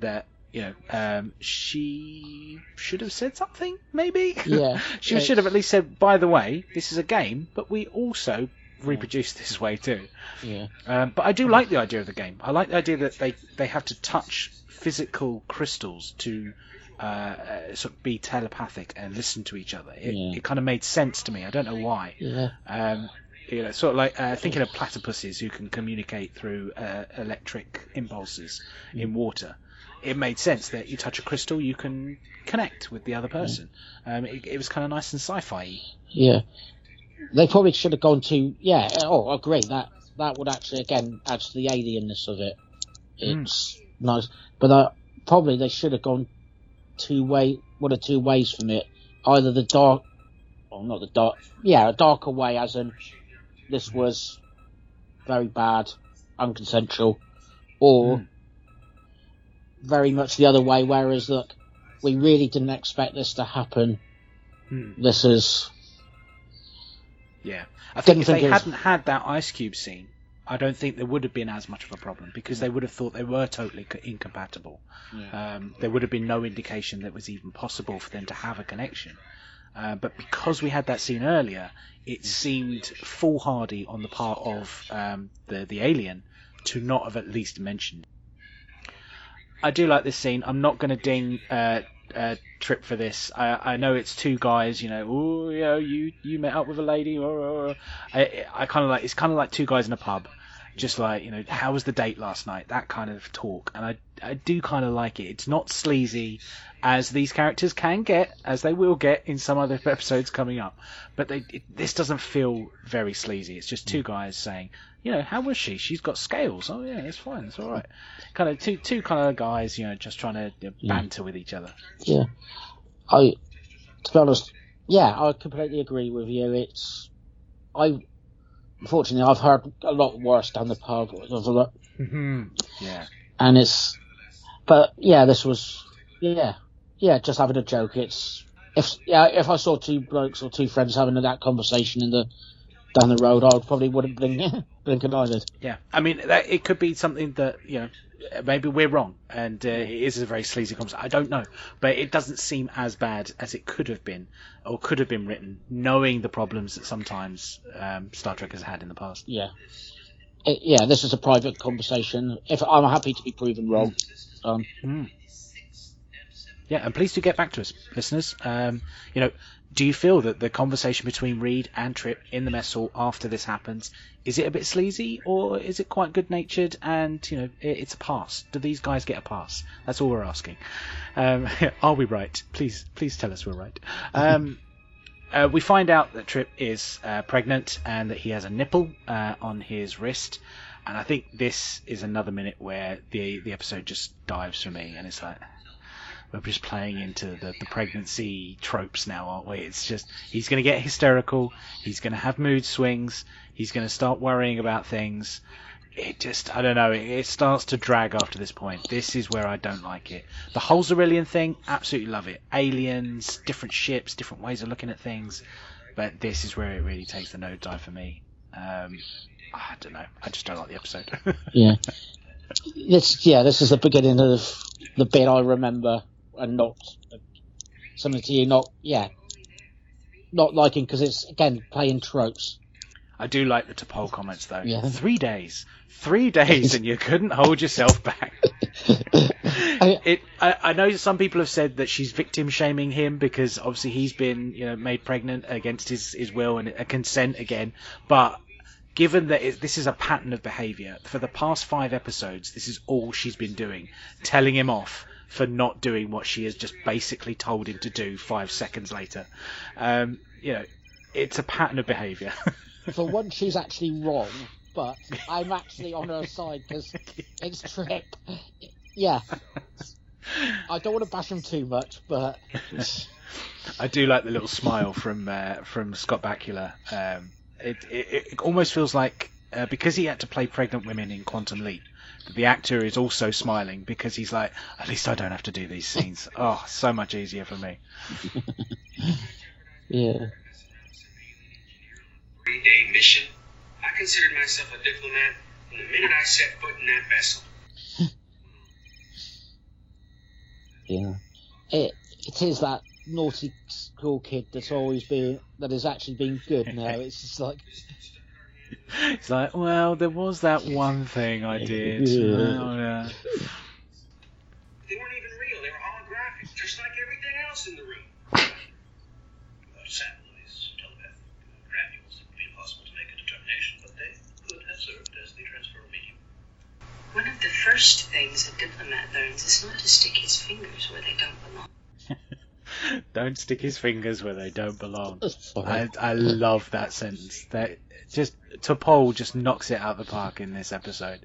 Speaker 1: That you know, um, she should have said something, maybe.
Speaker 2: Yeah. [laughs]
Speaker 1: she should have at least said, "By the way, this is a game, but we also reproduce this way too."
Speaker 2: yeah,
Speaker 1: Um, but I do like the idea of the game. I like the idea that they, they have to touch physical crystals to uh, uh, sort of be telepathic and listen to each other. It,
Speaker 2: Yeah.
Speaker 1: it kind of made sense to me. I don't know why.
Speaker 2: yeah,
Speaker 1: Um, you know, sort of like uh, thinking of platypuses who can communicate through uh, electric impulses in water. It made sense that you touch a crystal, you can connect with the other person. Um, it, it was kind of nice and sci-fi.
Speaker 2: yeah. They probably should have gone to yeah. Oh, I agree. That that would actually again add to the alienness of it. It's nice, but uh, probably they should have gone two way one or two ways from it. Either the dark, well, not the dark, yeah, a darker way, as in this was very bad, unconsensual, or
Speaker 1: Mm.
Speaker 2: very much the other way. Whereas, look, we really didn't expect this to happen.
Speaker 1: Hmm.
Speaker 2: This is
Speaker 1: Yeah, I think if
Speaker 2: think
Speaker 1: they hadn't had that ice cube scene, I don't think there would have been as much of a problem because they would have thought they were totally co- incompatible. Um, there would have been no indication that it was even possible for them to have a connection. Uh, but because we had that scene earlier, it seemed foolhardy on the part of um, the the alien to not have at least mentioned. I do like this scene. I'm not going to ding uh, uh, Trip for this. I, I know it's two guys. You know, oh, you know, you you met up with a lady. Or, or, or. I, I kind of like it's kind of like two guys in a pub, just like you know, how was the date last night? That kind of talk, and I I do kind of like it. It's not sleazy as these characters can get, as they will get in some other [laughs] episodes coming up. But they, it, this doesn't feel very sleazy. It's just two mm. guys saying, you know, how was she? She's got scales. Oh yeah, it's fine. It's all right. Kind of two two kind of guys, you know, just trying to you know, mm. banter with each other.
Speaker 2: Yeah. I, to be honest, yeah, I completely agree with you. It's, I, unfortunately, I've heard a lot worse down the pub. There's a lot,
Speaker 1: Mm-hmm. Yeah.
Speaker 2: and it's, but yeah, this was, yeah, yeah, just having a joke. It's, if, yeah, if I saw two blokes or two friends having that conversation in the, down the road, I would probably wouldn't blink, [laughs] blink an eyelid.
Speaker 1: Yeah, I mean, that, it could be something that you know, maybe we're wrong, and uh, it is a very sleazy conversation. I don't know, but it doesn't seem as bad as it could have been, or could have been written, knowing the problems that sometimes um, Star Trek has had in the past.
Speaker 2: Yeah. It, yeah, this is a private conversation. If I'm happy to be proven wrong, um,
Speaker 1: Yeah, and please do get back to us, listeners. Um, you know, do you feel that the conversation between Reed and Trip in the mess hall after this happens is it a bit sleazy or is it quite good natured and you know it, it's a pass? Do these guys get a pass? That's all we're asking. Um, [laughs] are we right? Please, please tell us we're right. Um, [laughs] uh, we find out that Trip is uh, pregnant and that he has a nipple uh, on his wrist. And I think this is another minute where the the episode just dives for me, and it's like we're just playing into the, the pregnancy tropes now, aren't we? It's just he's going to get hysterical, he's going to have mood swings, he's going to start worrying about things. It just, I don't know, it, it starts to drag after this point. This is where I don't like it. The whole Xyrillian thing, absolutely love it. Aliens, different ships, different ways of looking at things. But this is where it really takes the nosedive for me. Um, I don't know. I just don't like the episode. [laughs]
Speaker 2: yeah. This, yeah, this is the beginning of the bit I remember and not something to you, not, yeah, not liking because it's, again, playing tropes.
Speaker 1: I do like the T'Pol comments though.
Speaker 2: Yeah.
Speaker 1: Three days, three days, [laughs] and you couldn't hold yourself back. [laughs]
Speaker 2: I-
Speaker 1: it, I, I know some people have said that she's victim shaming him because obviously he's been, you know, made pregnant against his, his will and a consent again. But given that it, this is a pattern of behaviour for the past five episodes, this is all she's been doing, telling him off for not doing what she has just basically told him to do five seconds later. Um, you know, it's a pattern of behaviour. [laughs]
Speaker 2: For once, she's actually wrong, but I'm actually on her side because it's Trip. Yeah. I don't want to bash him too much, but
Speaker 1: I do like the little smile from uh, from Scott Bakula. Um, it, it it almost feels like uh, because he had to play pregnant women in Quantum Leap, that the actor is also smiling because he's like, at least I don't have to do these scenes. [laughs] oh, so much easier for me. [laughs]
Speaker 2: yeah.
Speaker 6: three day mission. I considered myself a diplomat from the minute I set foot in that vessel. [laughs]
Speaker 2: Yeah. It it is that naughty school kid that's always been that has actually been good now. It's just like
Speaker 1: It's like, well, there was that one thing I did. [laughs]
Speaker 2: Yeah.
Speaker 1: Oh, yeah.
Speaker 6: They weren't even real, they were holographic, just like everything else in the room. Without satellites, telepathic granules, it would be impossible to make a determination, but they could have served as the transfer medium.
Speaker 7: One of the first things a diplomat learns is not to stick his fingers where they don't belong. [laughs]
Speaker 1: Don't stick his fingers where they don't belong. I. I love that sentence. That just T'Pol just knocks it out of the park in this episode.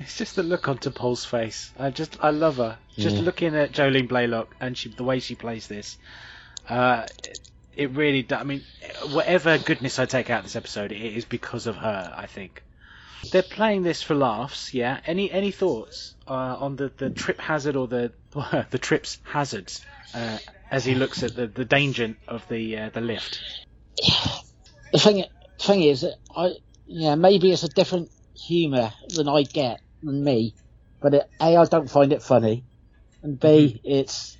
Speaker 1: It's just the look on T'Pol's face. I just I love her. Just
Speaker 2: Yeah.
Speaker 1: looking at Jolene Blalock and she the way she plays this. Uh, it, it really. do- I mean, whatever goodness I take out of this episode, it is because of her. I think they're playing this for laughs. Yeah. Any any thoughts uh, on the, the trip hazard or the [laughs] the trip's hazards uh, as he looks at the, the danger of the uh, the lift?
Speaker 2: The thing thing is, that I yeah maybe it's a different humour than I get than me, but it, a I don't find it funny, and b it's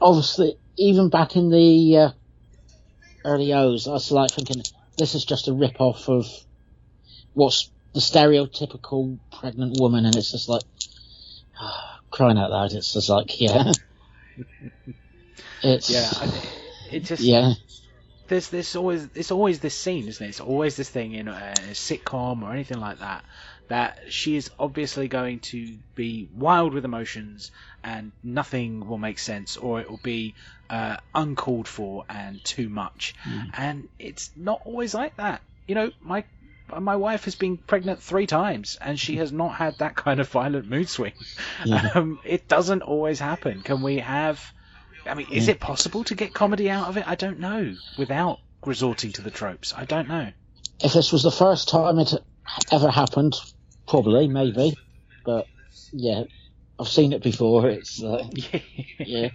Speaker 2: obviously even back in the uh, early O's, I was like thinking this is just a rip off of what's the stereotypical pregnant woman, and it's just like [sighs] crying out loud. It's just like yeah, [laughs] it's
Speaker 1: Yeah, I, it just
Speaker 2: yeah.
Speaker 1: There's this always it's always this scene, isn't it? It's always this thing in a, a sitcom or anything like that that she is obviously going to be wild with emotions and nothing will make sense or it will be uh, uncalled for and too much. And it's not always like that. You know, my my wife has been pregnant three times and she has not had that kind of violent mood swing. [laughs] Um, it doesn't always happen. Can we have? I mean, is it possible to get comedy out of it? I don't know. Without resorting to the tropes, I don't know.
Speaker 2: If this was the first time it ever happened, probably, maybe. But yeah, I've seen it before. It's uh, [laughs] yeah,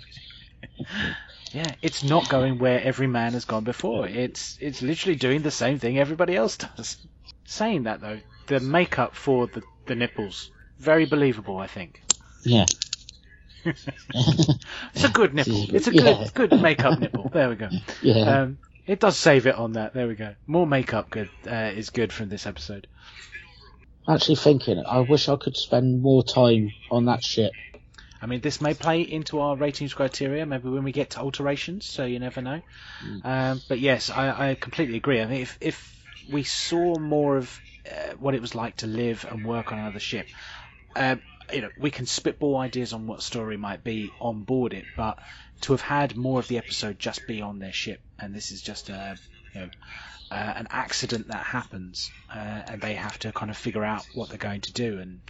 Speaker 1: Yeah, it's not going where every man has gone before. It's it's literally doing the same thing everybody else does. Saying that though, the makeup for the, the nipples very believable. I think
Speaker 2: yeah. [laughs]
Speaker 1: it's a good nipple. It's a
Speaker 2: Yeah.
Speaker 1: good good makeup nipple. There we go. [laughs]
Speaker 2: Yeah.
Speaker 1: Um, it does save it on that. There we go. More makeup good uh, is good from this episode.
Speaker 2: Actually thinking, I wish I could spend more time on that ship.
Speaker 1: I mean, this may play into our ratings criteria, maybe when we get to alterations, so you never know. Um, but yes, I, I completely agree. I mean, if, if we saw more of uh, what it was like to live and work on another ship, uh, you know, we can spitball ideas on what story might be on board it, but to have had more of the episode just be on their ship, and this is just a, you know, uh, an accident that happens, uh, and they have to kind of figure out what they're going to do, and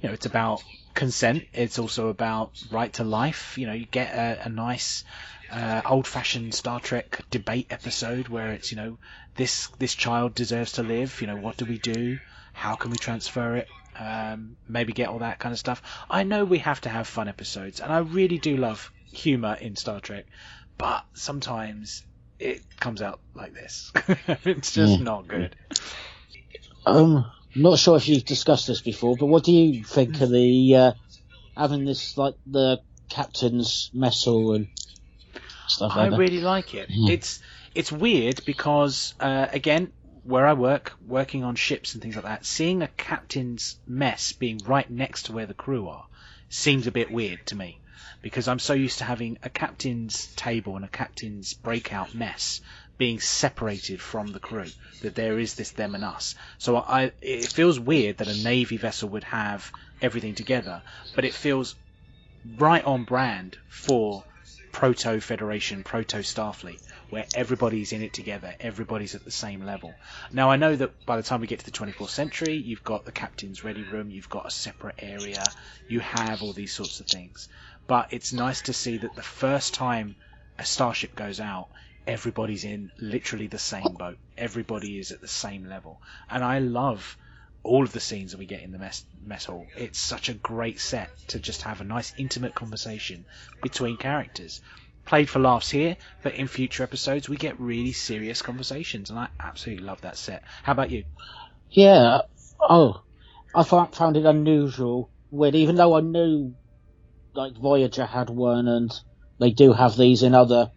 Speaker 1: you know, it's about consent. It's also about right to life. You know, you get a, a nice uh, old-fashioned Star Trek debate episode where it's you know this this child deserves to live. You know, what do we do? How can we transfer it? Um, maybe get all that kind of stuff. I know we have to have fun episodes, and I really do love humor in Star Trek, but sometimes it comes out like this. [laughs] it's just
Speaker 2: Yeah.
Speaker 1: not good.
Speaker 2: Um, not sure if you've discussed this before, but what do you think of the uh, having this like the captain's mess hall and stuff
Speaker 1: I
Speaker 2: like that?
Speaker 1: really like it.
Speaker 2: Yeah.
Speaker 1: It's it's weird because uh, again, where I work, working on ships and things like that, seeing a captain's mess being right next to where the crew are seems a bit weird to me because I'm so used to having a captain's table and a captain's breakout mess being separated from the crew that there is this them and us. So I it feels weird that a navy vessel would have everything together but it feels right on brand for proto Federation, proto Starfleet, where everybody's in it together, everybody's at the same level. Now I know that by the time we get to the 24th century, you've got the captain's ready room, you've got a separate area, you have all these sorts of things. But it's nice to see that the first time a starship goes out, everybody's in literally the same boat. Everybody is at the same level. And I love all of the scenes that we get in the mess, mess hall. It's such a great set to just have a nice intimate conversation between characters. Played for laughs here, but in future episodes we get really serious conversations, and I absolutely love that set. How about you?
Speaker 2: Yeah. Oh, I found it unusual. Weird, even though I knew like Voyager had one, and they do have these in other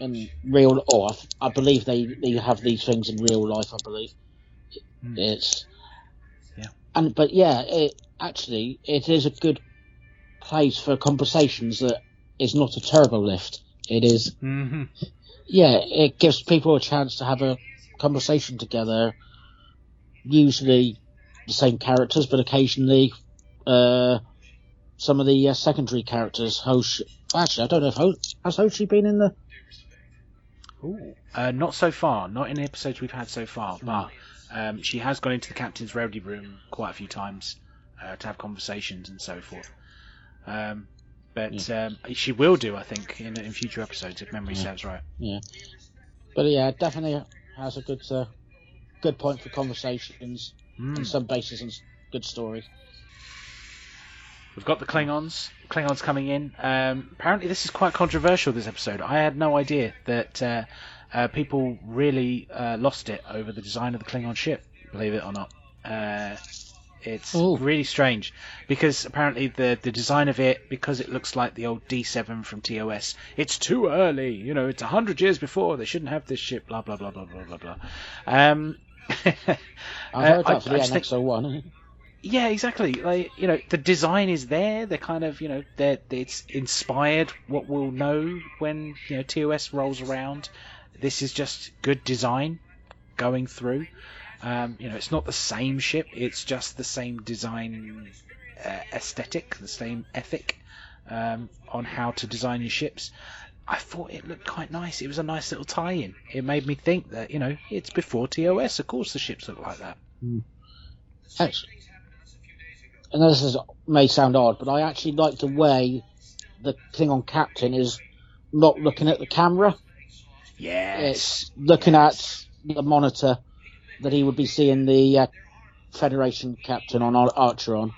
Speaker 2: in real. Oh, I, I believe they they have these things in real life. I believe
Speaker 1: Hmm.
Speaker 2: it's
Speaker 1: Yeah.
Speaker 2: and but yeah, it actually it is a good place for conversations that is not a terrible lift. It is
Speaker 1: Mm-hmm.
Speaker 2: yeah, it gives people a chance to have a conversation together. Usually the same characters, but occasionally uh, some of the uh, secondary characters. Hoshi, actually, I don't know if Ho- has Hoshi been in the.
Speaker 1: Uh, not so far, not in the episodes we've had so far, but um, she has gone into the captain's ready room quite a few times uh, to have conversations and so forth. Um, but um, she will do, I think, in, in future episodes if memory serves right.
Speaker 2: Yeah, but yeah, definitely has a good uh, good point for conversations
Speaker 1: Mm.
Speaker 2: and some basis and good story.
Speaker 1: We've got the Klingons. Klingons coming in. Um, apparently, this is quite controversial. This episode. I had no idea that uh, uh, people really uh, lost it over the design of the Klingon ship. Believe it or not, uh, it's
Speaker 2: Oh.
Speaker 1: really strange because apparently the the design of it, because it looks like the old D7 from TOS, it's too early. You know, it's a hundred years before. They shouldn't have this ship. Blah blah blah blah blah blah blah. Um, [laughs]
Speaker 2: I've heard
Speaker 1: uh, I-
Speaker 2: that for the
Speaker 1: I think-
Speaker 2: NX-01.
Speaker 1: yeah, exactly. Like you know, the design is there. They're kind of you know, they're, it's inspired what we'll know when you know TOS rolls around. this is just good design going through. Um, you know, it's not the same ship; it's just the same design uh, aesthetic, the same ethic um, on how to design your ships. I thought it looked quite nice. It was a nice little tie-in. It made me think that you know it's before TOS. Of course, the ships look like that.
Speaker 2: Actually, and this is, may sound odd, but I actually like the way the Klingon captain is not looking at the camera.
Speaker 1: Yes.
Speaker 2: It's looking at the monitor that he would be seeing the uh, Federation captain on Ar- Archer on,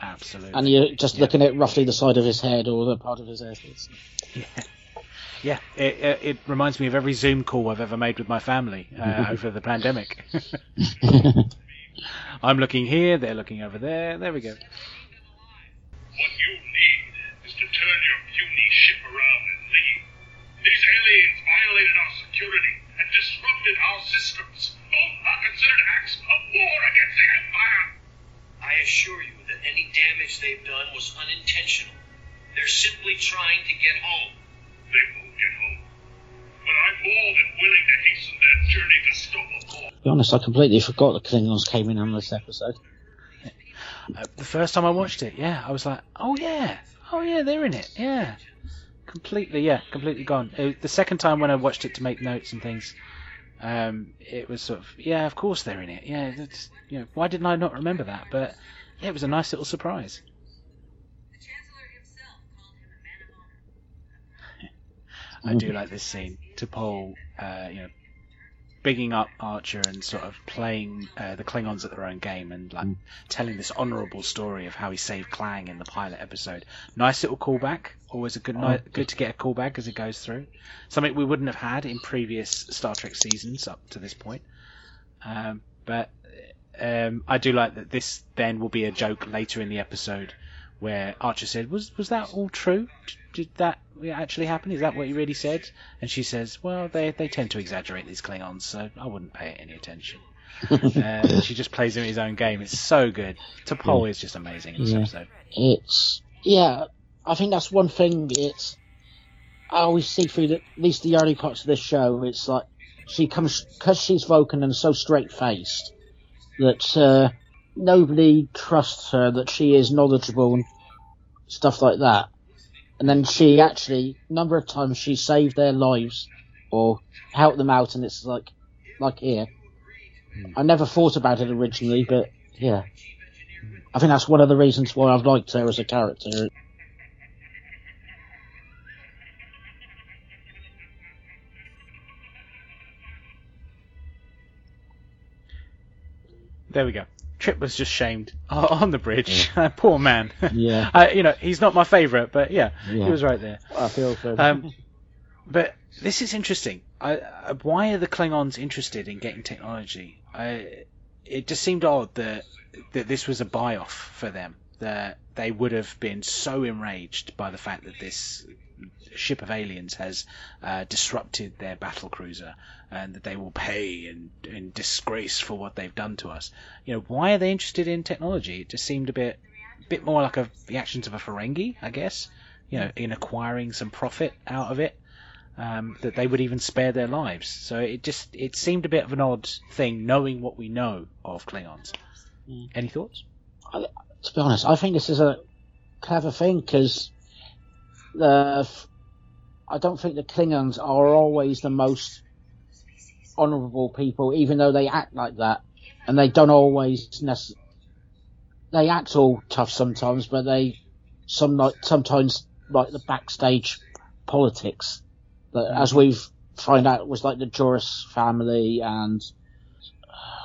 Speaker 1: Absolutely.
Speaker 2: and you're just
Speaker 1: Yeah.
Speaker 2: looking at roughly the side of his head or the part of his head. It's-
Speaker 1: Yeah, it, it, it reminds me of every Zoom call I've ever made with my family uh, [laughs] over the pandemic. [laughs] I'm looking here, they're looking over there. There we go.
Speaker 6: What you need is to turn your puny ship around and leave. These aliens violated our security and disrupted our systems. Both are considered acts of war against the Empire. I assure you that any damage they've done was unintentional. They're simply trying to get home. They won't get home. But I'm more than willing to hasten their journey to Stopper
Speaker 2: to be honest, I completely forgot the Klingons came in on this episode.
Speaker 1: Uh, the first time I watched it, yeah, I was like, oh yeah, oh yeah, they're in it, yeah. Completely, yeah, completely gone. Uh, the second time when I watched it to make notes and things, um, it was sort of, yeah, of course they're in it. Yeah, that's, you know, why didn't I not remember that? But yeah, it was a nice little surprise.
Speaker 7: The Chancellor himself called him a man of honor. [laughs]
Speaker 1: I do like this scene. T'Pol, uh, you know, bigging up Archer and sort of playing uh, the Klingons at their own game and like telling this honourable story of how he saved Klaang in the pilot episode. Nice little callback. Always a good ni- good to get a callback as it goes through. Something we wouldn't have had in previous Star Trek seasons up to this point. Um, but um, I do like that this then will be a joke later in the episode where Archer said, "Was was that all true? Did that actually happen? Is that what you really said?" And she says, "Well, they they tend to exaggerate these Klingons, so I wouldn't pay it any attention." [laughs] uh, she just plays him his own game. It's so good. T'Pol is just amazing in this
Speaker 2: Yeah.
Speaker 1: episode.
Speaker 2: It's yeah, I think that's one thing. It's I always see through the, at least the early parts of this show. It's like she comes because she's Vulcan and so straight faced that uh, nobody trusts her that she is knowledgeable and stuff like that. And then she actually, number of times, she saved their lives or helped them out, and it's like, like here. Hmm. I never thought about it originally, but yeah. I think that's one of the reasons why I've liked her as a character.
Speaker 1: There we go. Trip was just shamed [laughs] on the bridge. [laughs] Poor man. [laughs]
Speaker 2: Yeah.
Speaker 1: uh, you know, he's not my favourite, but yeah,
Speaker 2: Yeah.
Speaker 1: he was right there.
Speaker 2: I feel so.
Speaker 1: Um, but this is interesting. I, I, why are the Klingons interested in getting technology? I, it just seemed odd that that this was a buy-off for them. That they would have been so enraged by the fact that this ship of aliens has uh, disrupted their battle cruiser, and that they will pay in, in disgrace for what they've done to us. You know, why are they interested in technology? It just seemed a bit, bit more like a, the actions of a Ferengi, I guess. You know, in acquiring some profit out of it um, that they would even spare their lives. So it just it seemed a bit of an odd thing, knowing what we know of Klingons.
Speaker 2: Mm.
Speaker 1: Any thoughts?
Speaker 2: to be honest, I think this is a clever thing because the I don't think the Klingons are always the most honourable people, even though they act like that, and they don't always necess- They act all tough sometimes, but they some like sometimes like the backstage politics that, as we've find out, was like the Duras family and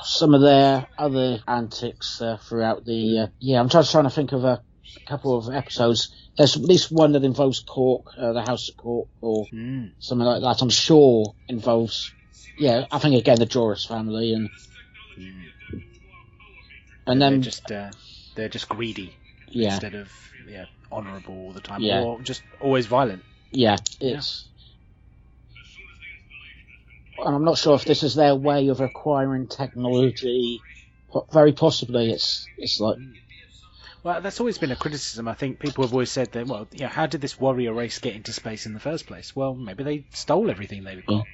Speaker 2: some of their other antics uh, throughout the. Uh, yeah, I'm just trying to think of a couple of episodes. There's at least one that involves Cork, uh, the House of Cork, or
Speaker 1: Mm.
Speaker 2: something like that. I'm sure involves. Yeah, I think again the Duras family and. And
Speaker 1: they're
Speaker 2: then
Speaker 1: just uh, they're just greedy
Speaker 2: yeah,
Speaker 1: instead of yeah honourable all the time,
Speaker 2: Yeah.
Speaker 1: or just always violent.
Speaker 2: yeah, it's. And I'm not sure if this is their way of acquiring technology. Very possibly, it's it's like
Speaker 1: Well, that's always been a criticism. I think people have always said that. Well, yeah, how did this warrior race get into space in the first place? Well, maybe they stole everything they've got.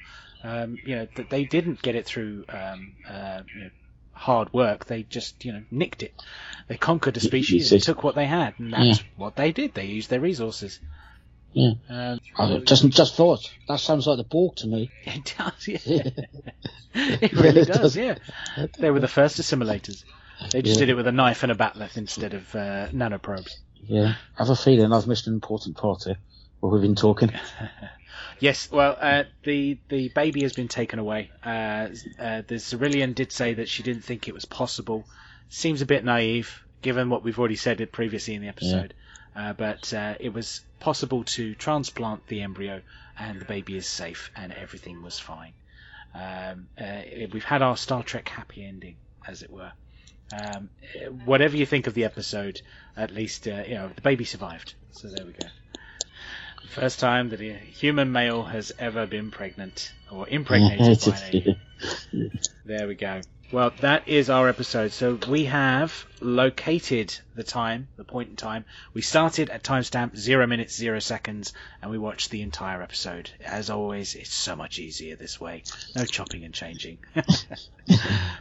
Speaker 1: Um, you know that they didn't get it through um, uh, you know, hard work. They just you know nicked it. They conquered a species and took what they had, and that's what they did. They used their resources.
Speaker 2: Yeah.
Speaker 1: Um,
Speaker 2: I just just thought that sounds like the Borg to me. [laughs]
Speaker 1: It does, yeah. [laughs] [laughs] it really does, yeah. They were the first assimilators. They just
Speaker 2: Yeah.
Speaker 1: did it with a knife and a bat'leth instead of uh, nanoprobes.
Speaker 2: Yeah, I have a feeling I've missed an important part here. While we've been talking. [laughs]
Speaker 1: Yes, well, uh, the the baby has been taken away. Uh, uh, the Xyrillian did say that she didn't think it was possible. Seems a bit naive, given what we've already said previously in the episode. Uh, but uh, it was possible to transplant the embryo, and the baby is safe, and everything was fine. Um, uh, we've had our Star Trek happy ending, as it were. Um, whatever you think of the episode, at least uh, you know the baby survived. So there we go. First time that a human male has ever been pregnant or impregnated by an alien. [laughs] There we go. Well, that is our episode. So we have located the time, the point in time. We started at timestamp zero minutes zero seconds, and we watched the entire episode. As always, it's so much easier this way. No chopping and changing. [laughs] but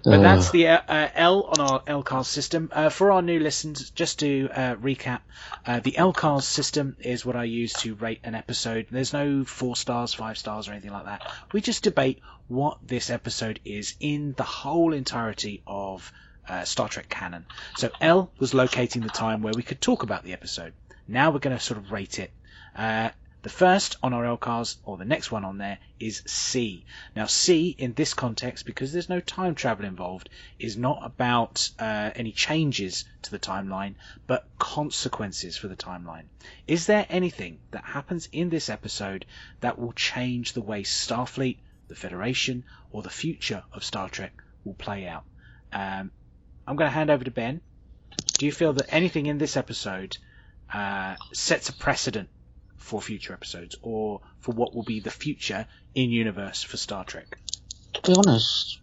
Speaker 1: that's the uh, uh, L on our LCARS system. Uh, for our new listeners, just to uh, recap, uh, the LCARS system is what I use to rate an episode. There's no four stars, five stars, or anything like that. We just debate what this episode is in the whole entirety of uh, Star Trek canon. So L was locating the time where we could talk about the episode. Now we're going to sort of rate it. Uh, the first on our LCARS, or the next one on there, is C. Now, C in this context, because there's no time travel involved, is not about uh, any changes to the timeline, but consequences for the timeline. Is there anything that happens in this episode that will change the way Starfleet, the Federation, or the future of Star Trek will play out? Um, I'm going to hand over to Ben. Do you feel that anything in this episode uh, sets a precedent for future episodes, or for what will be the future in universe for Star Trek?
Speaker 2: To be honest,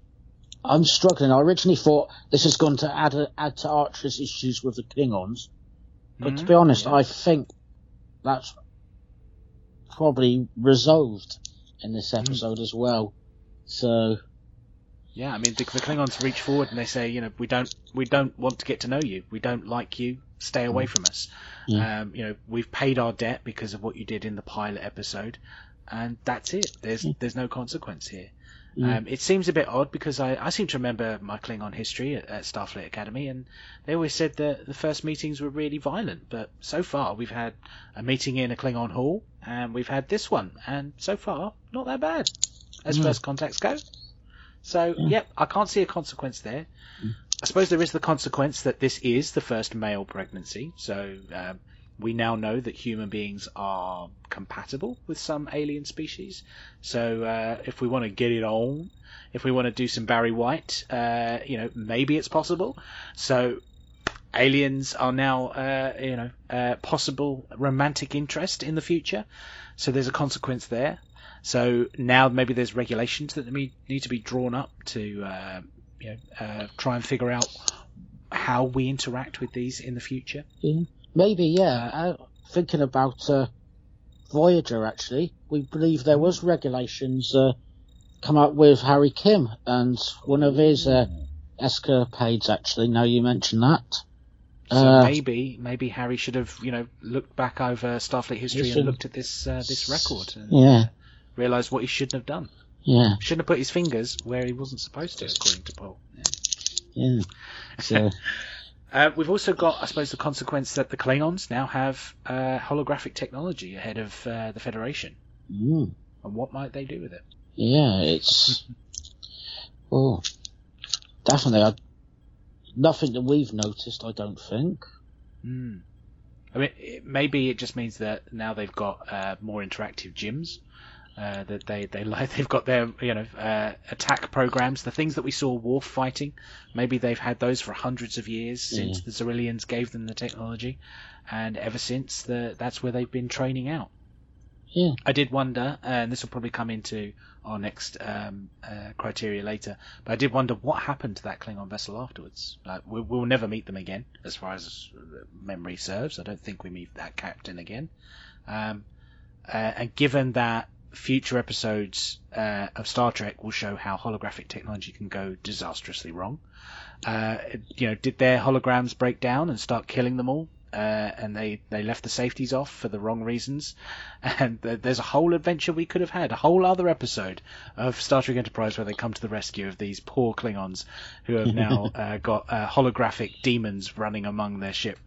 Speaker 2: I'm struggling. I originally thought this is going to add add to Archer's issues with the Klingons, but to
Speaker 1: Mhm,
Speaker 2: be honest,
Speaker 1: yeah.
Speaker 2: I think that's probably resolved in this
Speaker 1: Hmm.
Speaker 2: episode as well. So
Speaker 1: Yeah, I mean the, the Klingons reach forward and they say, you know, we don't we don't want to get to know you. We don't like you. Stay away from us.
Speaker 2: Yeah.
Speaker 1: Um, you know, we've paid our debt because of what you did in the pilot episode, and that's it. There's there's no consequence here.
Speaker 2: Mm.
Speaker 1: Um, it seems a bit odd because I, I seem to remember my Klingon history at, at Starfleet Academy, and they always said that the first meetings were really violent. But so far, we've had a meeting in a Klingon hall, and we've had this one, and so far, not that bad as
Speaker 2: Mm.
Speaker 1: first contacts go. So, yep, I can't see a consequence there. I suppose there is the consequence that this is the first male pregnancy, so um, we now know that human beings are compatible with some alien species. So uh, if we want to get it on, if we want to do some Barry White, uh, you know, maybe it's possible. So aliens are now, uh, you know, uh, possible romantic interest in the future. So there's a consequence there. So now maybe there's regulations that need to be drawn up to, uh, you know, uh, try and figure out how we interact with these in the future.
Speaker 2: Maybe yeah. Uh, thinking about uh, Voyager, actually, we believe there was regulations uh, come up with Harry Kim and one of his uh, escapades. Actually, now you mention that.
Speaker 1: So
Speaker 2: Uh,
Speaker 1: maybe maybe Harry should have you know looked back over Starfleet history and looked at this uh, this record and
Speaker 2: Yeah,
Speaker 1: realised what he shouldn't have done.
Speaker 2: yeah,
Speaker 1: Shouldn't have put his fingers where he wasn't supposed to, according to Paul.
Speaker 2: yeah. So [laughs]
Speaker 1: Uh, we've also got, I suppose, the consequence that the Klingons now have uh, holographic technology ahead of uh, the Federation.
Speaker 2: mm,
Speaker 1: And what might they do with it?
Speaker 2: yeah, it's oh, definitely. I, nothing that we've noticed, I don't think.
Speaker 1: Hmm. I mean, it, maybe it just means that now they've got uh, more interactive gyms. Uh, that they they [laughs] like they've got their you know uh, attack programs, the things that we saw Worf fighting. Maybe they've had those for hundreds of years since the Xyrillians gave them the technology, and ever since the that's where they've been training out.
Speaker 2: Yeah.
Speaker 1: I did wonder, and this will probably come into our next um, uh, criteria later, but I did wonder what happened to that Klingon vessel afterwards. Like, we, we'll never meet them again, as far as memory serves. I don't think we meet that captain again. Um, uh, and given that future episodes uh, of Star Trek will show how holographic technology can go disastrously wrong. Uh, you know, did their holograms break down and start killing them all? Uh, and they, they left the safeties off for the wrong reasons. [laughs] And th- there's a whole adventure we could have had, a whole other episode of Star Trek Enterprise where they come to the rescue of these poor Klingons who have now [laughs] uh, got uh, holographic demons running among their ship.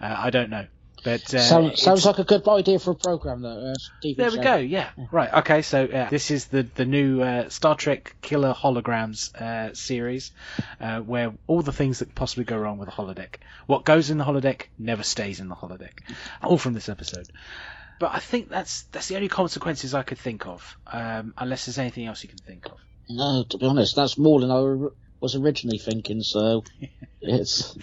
Speaker 1: Uh, I don't know. But uh,
Speaker 2: Sound,
Speaker 1: it's-
Speaker 2: sounds like a good idea for a program, though. Uh,
Speaker 1: there we
Speaker 2: show.
Speaker 1: go. Yeah. Right. Okay. So uh, this is the the new uh, Star Trek Killer Holograms uh, series, uh, where all the things that possibly go wrong with a holodeck. What goes in the holodeck never stays in the holodeck. All from this episode. But I think that's that's the only consequences I could think of, um, unless there's anything else you can think of.
Speaker 2: No, to be honest, that's more than I was originally thinking. So [laughs] it's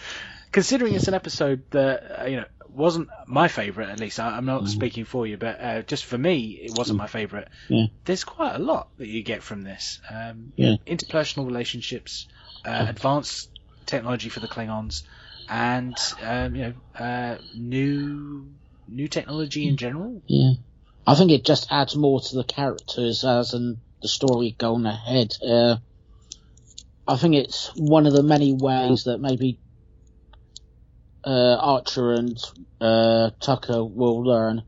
Speaker 1: Considering it's an episode that uh, you know wasn't my favourite, at least I, I'm not speaking for you, but uh, just for me, it wasn't my favourite.
Speaker 2: Yeah.
Speaker 1: There's quite a lot that you get from this. Um,
Speaker 2: Yeah.
Speaker 1: interpersonal relationships, uh, advanced technology for the Klingons, and um, you know uh, new new technology in general.
Speaker 2: yeah. I think it just adds more to the characters as and the story going ahead. Uh, I think it's one of the many ways that maybe uh, Archer and uh, Tucker will learn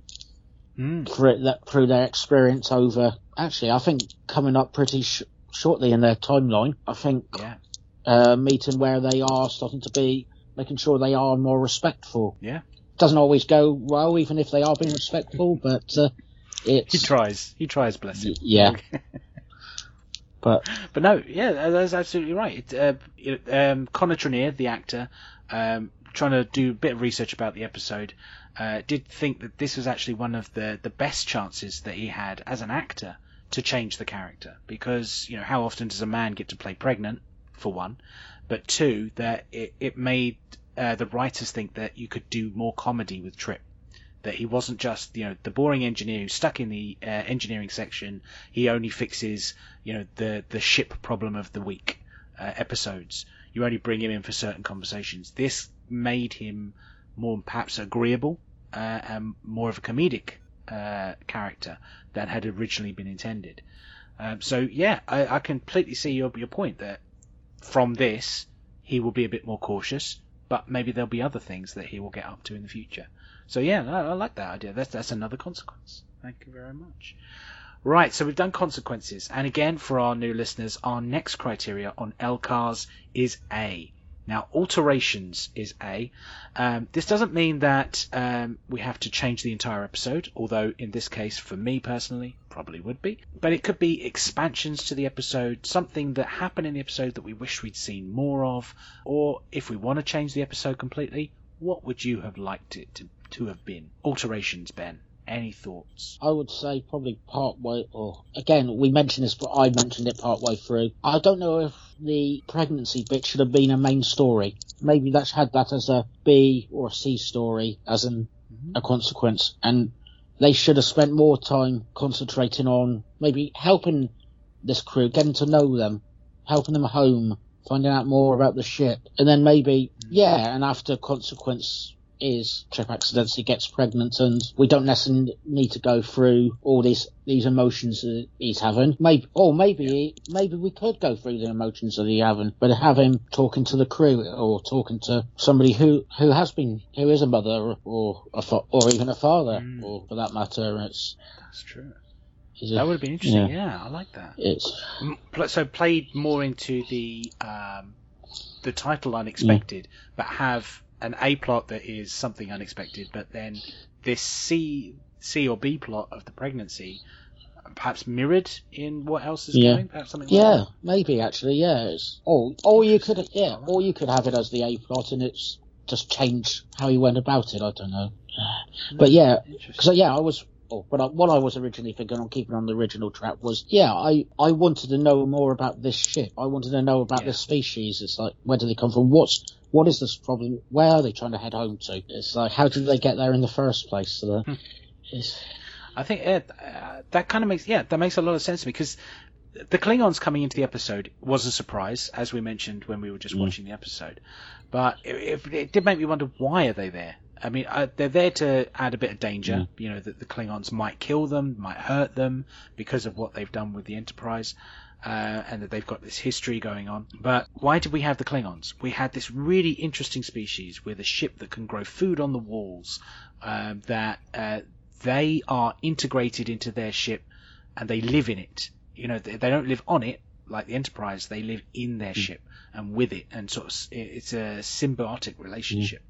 Speaker 1: Mm.
Speaker 2: through, that, through their experience over. Actually, I think coming up pretty sh- shortly in their timeline. I think
Speaker 1: Yeah,
Speaker 2: uh, meeting where they are, starting to be, making sure they are more respectful.
Speaker 1: yeah.
Speaker 2: Doesn't always go well, even if they are being respectful, but uh, it's
Speaker 1: He tries. He tries. Bless him.
Speaker 2: yeah. [laughs] but
Speaker 1: But no, yeah, that's absolutely right. It, uh, it, um, Connor Trinneer, the actor, um, trying to do a bit of research about the episode, uh, did think that this was actually one of the, the best chances that he had as an actor to change the character. Because, you know, how often does a man get to play pregnant, for one? But two, that it, it made uh, the writers think that you could do more comedy with Trip. That he wasn't just, you know, the boring engineer who's stuck in the uh, engineering section. He only fixes, you know, the the ship problem of the week uh, episodes. You only bring him in for certain conversations. This made him more perhaps agreeable uh, and more of a comedic uh, character than had originally been intended. Um, so yeah, I, I completely see your your point that from this he will be a bit more cautious, but maybe there'll be other things that he will get up to in the future. So yeah, I, I like that idea. That's that's another consequence. Thank you very much. Right, so we've done consequences, and again for our new listeners, our next criteria on LCARS is A. Now, alterations is A. Um, this doesn't mean that um, we have to change the entire episode, although in this case, for me personally, probably would be. But it could be expansions to the episode, something that happened in the episode that we wish we'd seen more of, or if we want to change the episode completely, what would you have liked it to, to have been? Alterations, Ben. Any thoughts?
Speaker 2: I would say probably part way, or again, we mentioned this, but I mentioned it part way through. I don't know if the pregnancy bit should have been a main story. Maybe that's had that as a B or a C story, as an, mm-hmm. a consequence, and they should have spent more time concentrating on maybe helping this crew, getting to know them, helping them home, finding out more about the ship, and then maybe, mm-hmm. yeah, and after consequence is Trip accidentally gets pregnant and we don't necessarily need to go through all these these emotions that he's having. Maybe or maybe maybe we could go through the emotions that he's having, but have him talking to the crew or talking to somebody who who has been who is a mother or a fa- or even a father
Speaker 1: Mm.
Speaker 2: or for that matter. It's,
Speaker 1: That's true.
Speaker 2: it's
Speaker 1: That would have been interesting.
Speaker 2: Yeah.
Speaker 1: Yeah, I like that.
Speaker 2: It's
Speaker 1: So played more into the um, the title unexpected, but have an A plot that is something unexpected, but then this C C or B plot of the pregnancy, uh, perhaps mirrored in what else is
Speaker 2: Yeah.
Speaker 1: going. Perhaps something.
Speaker 2: Yeah, maybe actually, yes. Or or you could, yeah, or you could have it as the A plot and it's just change how you went about it. I don't know, but yeah. Because yeah, I was. Oh, but I, what I was originally thinking on keeping on the original track was, yeah, I, I wanted to know more about this ship. I wanted to know about
Speaker 1: Yeah.
Speaker 2: this species. It's like, where do they come from? What's, what is this problem? Where are they trying to head home to? It's like, how did they get there in the first place? So,
Speaker 1: Hmm. I think yeah, uh, that kind of makes yeah that makes a lot of sense to me because the Klingons coming into the episode was a surprise as we mentioned when we were just
Speaker 2: Mm.
Speaker 1: watching the episode, but it, it, it did make me wonder why are they there I mean, uh, they're there to add a bit of danger. You know that the Klingons might kill them, might hurt them because of what they've done with the Enterprise. Uh, and that they've got this history going on. But why did we have the Klingons? We had this really interesting species with a ship that can grow food on the walls, um, that uh, they are integrated into their ship and they live in it. You know, they, they don't live on it like the Enterprise. They live in their ship and with it, and sort of it's a symbiotic relationship.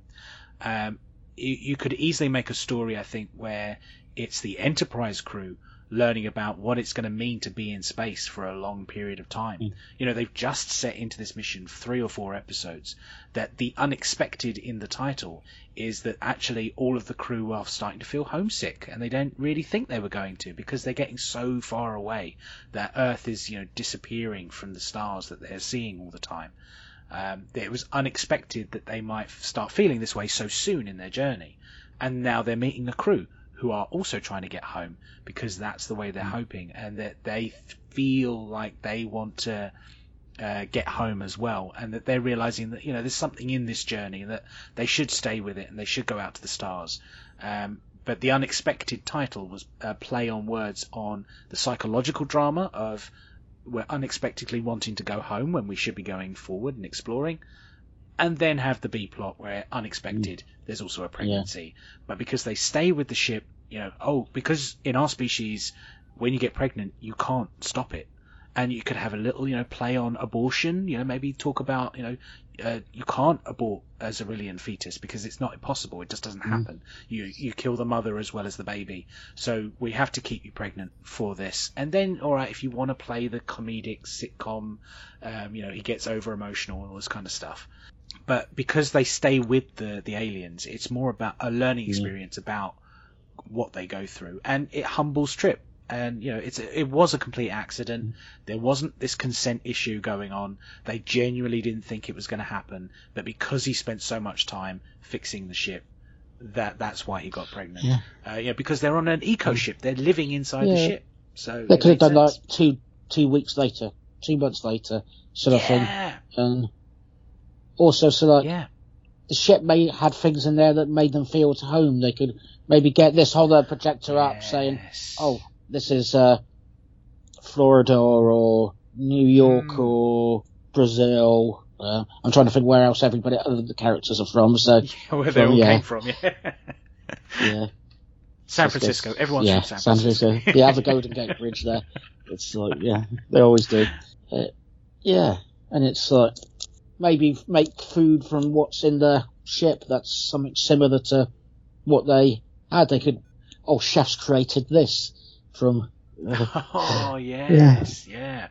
Speaker 1: Um, you, you could easily make a story, I think, where it's the Enterprise crew learning about what it's going to mean to be in space for a long period of time. You know, they've just set into this mission three or four episodes. That the unexpected in the title is that actually all of the crew are starting to feel homesick, and they don't really think they were going to because they're getting so far away that Earth is, you know, disappearing from the stars that they're seeing all the time. Um, it was unexpected that they might start feeling this way so soon in their journey, and now they're meeting the crew who are also trying to get home because that's the way they're hoping, and that they feel like they want to uh, get home as well, and that they're realizing that you know there's something in this journey that they should stay with it and they should go out to the stars. Um, but the unexpected title was a play on words on the psychological drama of we're unexpectedly wanting to go home when we should be going forward and exploring, and then have the B plot where unexpected there's also a pregnancy, but because they stay with the ship, you know, oh, because in our species when you get pregnant you can't stop it, and you could have a little, you know, play on abortion, you know, maybe talk about, you know. Uh, you can't abort a Xyrillian fetus because it's not impossible. It just doesn't happen. You you kill the mother as well as the baby. So we have to keep you pregnant for this. And then, all right, if you want to play the comedic sitcom, um, you know, he gets over emotional and all this kind of stuff. But because they stay with the the aliens, it's more about a learning experience about what they go through, and it humbles Trip. And you know, it's it was a complete accident. There wasn't this consent issue going on. They genuinely didn't think it was going to happen, but because he spent so much time fixing the ship, that that's why he got pregnant.
Speaker 2: Yeah.
Speaker 1: Uh, yeah, because they're on an eco ship. They're living inside the ship. So
Speaker 2: They could have
Speaker 1: made
Speaker 2: done like
Speaker 1: sense.
Speaker 2: two two weeks later, two months later, sort of thing.
Speaker 1: Yeah,
Speaker 2: And also, so like
Speaker 1: yeah.
Speaker 2: the ship may had things in there that made them feel at home. They could maybe get this hold hollow projector up saying, "Oh, this is uh, Florida or New York
Speaker 1: Hmm.
Speaker 2: or Brazil." Uh, I'm trying to think where else everybody other than the characters are from. So [laughs] yeah,
Speaker 1: where they
Speaker 2: from-
Speaker 1: all
Speaker 2: yeah.
Speaker 1: came from. Yeah.
Speaker 2: yeah, [laughs]
Speaker 1: San Francisco. Everyone's
Speaker 2: yeah,
Speaker 1: from San Francisco.
Speaker 2: They have the [laughs] Golden Gate Bridge there. It's like yeah, they always do. Uh, yeah, and it's like maybe make food from what's in the ship. That's something similar to what they had. They could. Oh, chefs created this from. [laughs]
Speaker 1: oh yes, yeah.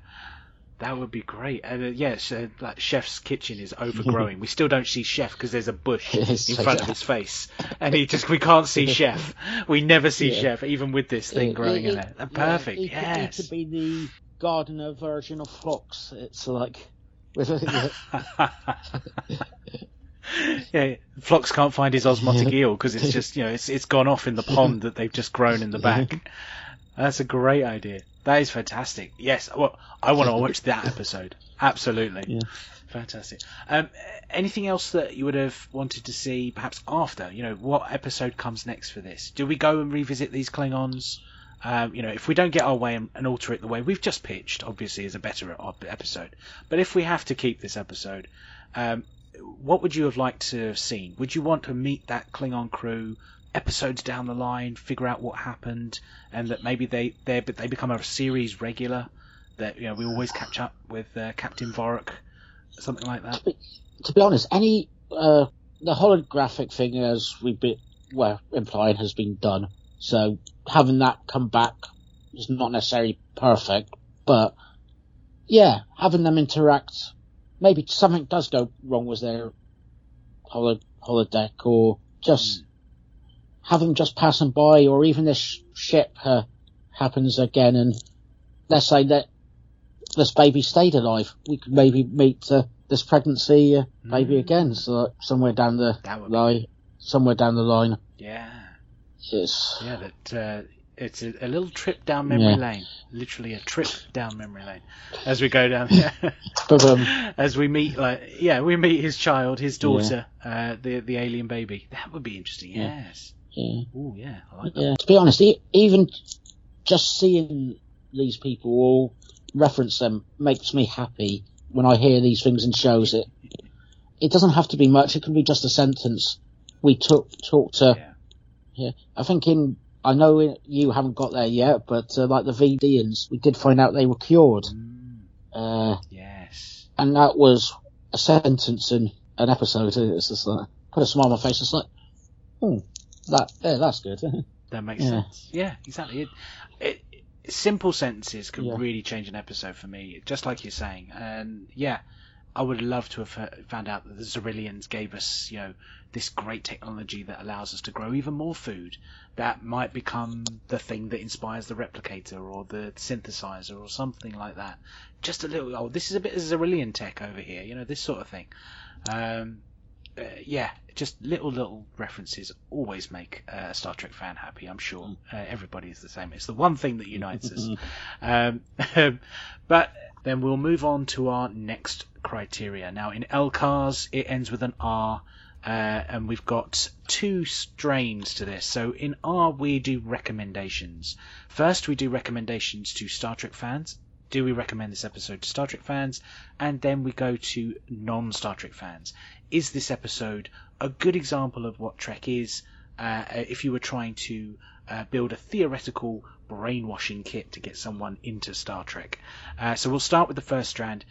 Speaker 1: That would be great. And uh, yes, uh, like Chef's kitchen is overgrowing. we still don't see Chef because there's a bush [laughs]
Speaker 2: Yes,
Speaker 1: in front of his face, and he just we can't see Chef. We never see
Speaker 2: Yeah.
Speaker 1: Chef, even with this thing growing
Speaker 2: It-
Speaker 1: in
Speaker 2: it-
Speaker 1: there.
Speaker 2: yeah,
Speaker 1: Perfect.
Speaker 2: He could, he
Speaker 1: yes.
Speaker 2: could be the gardener version of Phlox. It's like. [laughs]
Speaker 1: Yeah, Phlox can't find his osmotic eel because it's just you know it's it's gone off in the pond that they've just grown in the back. That's a great idea. That is fantastic. Yes, well, I want to watch that episode. Absolutely.
Speaker 2: Yeah.
Speaker 1: Fantastic. Um, anything else that you would have wanted to see, perhaps after? You know, what episode comes next for this? Do we go and revisit these Klingons? Um, you know, if we don't get our way and, and alter it the way we've just pitched, obviously, is a better episode. But if we have to keep this episode, um, what would you have liked to have seen? Would you want to meet that Klingon crew episodes down the line, figure out what happened, and that maybe they they they become a series regular? That you know we always catch up with uh, Captain Vorak, something like that.
Speaker 2: to be honest, any uh, the holographic thing, as we've been well implying, has been done. So having that come back is not necessarily perfect, but yeah, having them interact, maybe something does go wrong with their holo holodeck, or just have them just passing by, or even this sh- ship uh, happens again, and let's say that this baby stayed alive, we could maybe meet uh, this pregnancy uh, baby again, so somewhere down the
Speaker 1: would be-
Speaker 2: line, somewhere down the line,
Speaker 1: Yeah,
Speaker 2: it's
Speaker 1: yeah. That uh, It's a, a little trip down memory
Speaker 2: Yeah.
Speaker 1: lane, literally a trip down memory lane, as we go down here. [laughs]
Speaker 2: But um, [laughs]
Speaker 1: as we meet, like, yeah, we meet his child, his daughter, uh, the the alien baby. That would be interesting.
Speaker 2: Yeah.
Speaker 1: Yes.
Speaker 2: yeah,
Speaker 1: Oh yeah, I like that.
Speaker 2: yeah. To be honest, e- even just seeing these people all reference them makes me happy when I hear these things in shows. It it doesn't have to be much. It can be just a sentence. We took talk to.
Speaker 1: Yeah.
Speaker 2: I think in. I know you haven't got there yet, but uh, like the Vidiians, we did find out they were cured,
Speaker 1: Mm,
Speaker 2: uh,
Speaker 1: yes.
Speaker 2: and that was a sentence in an episode. It's just like put a smile on my face. It's like, oh, that yeah, that's good. [laughs]
Speaker 1: That makes
Speaker 2: Yeah.
Speaker 1: sense. Yeah, exactly. It, it, simple sentences could
Speaker 2: Yeah.
Speaker 1: really change an episode for me, just like you're saying. And yeah, I would love to have found out that the Xyrillians gave us, you know, this great technology that allows us to grow even more food. That might become the thing that inspires the replicator or the synthesizer or something like that. Just a little. Oh, this is a bit of Xyrillian tech over here. You know, this sort of thing. Um, uh, yeah, just little little references always make uh, a Star Trek fan happy. I'm sure uh, everybody is the same. It's the one thing that unites us. [laughs] Um, [laughs] but then we'll move on to our next criteria. Now in LCARS, it ends with an R. Uh, and we've got two strains to this. So in R, we do recommendations. First, we do recommendations to Star Trek fans. Do we recommend this episode to Star Trek fans? And then we go to non Star Trek fans. Is this episode a good example of what Trek is? Uh, if you were trying to uh, build a theoretical brainwashing kit to get someone into Star Trek. Uh, so we'll start with the first strand.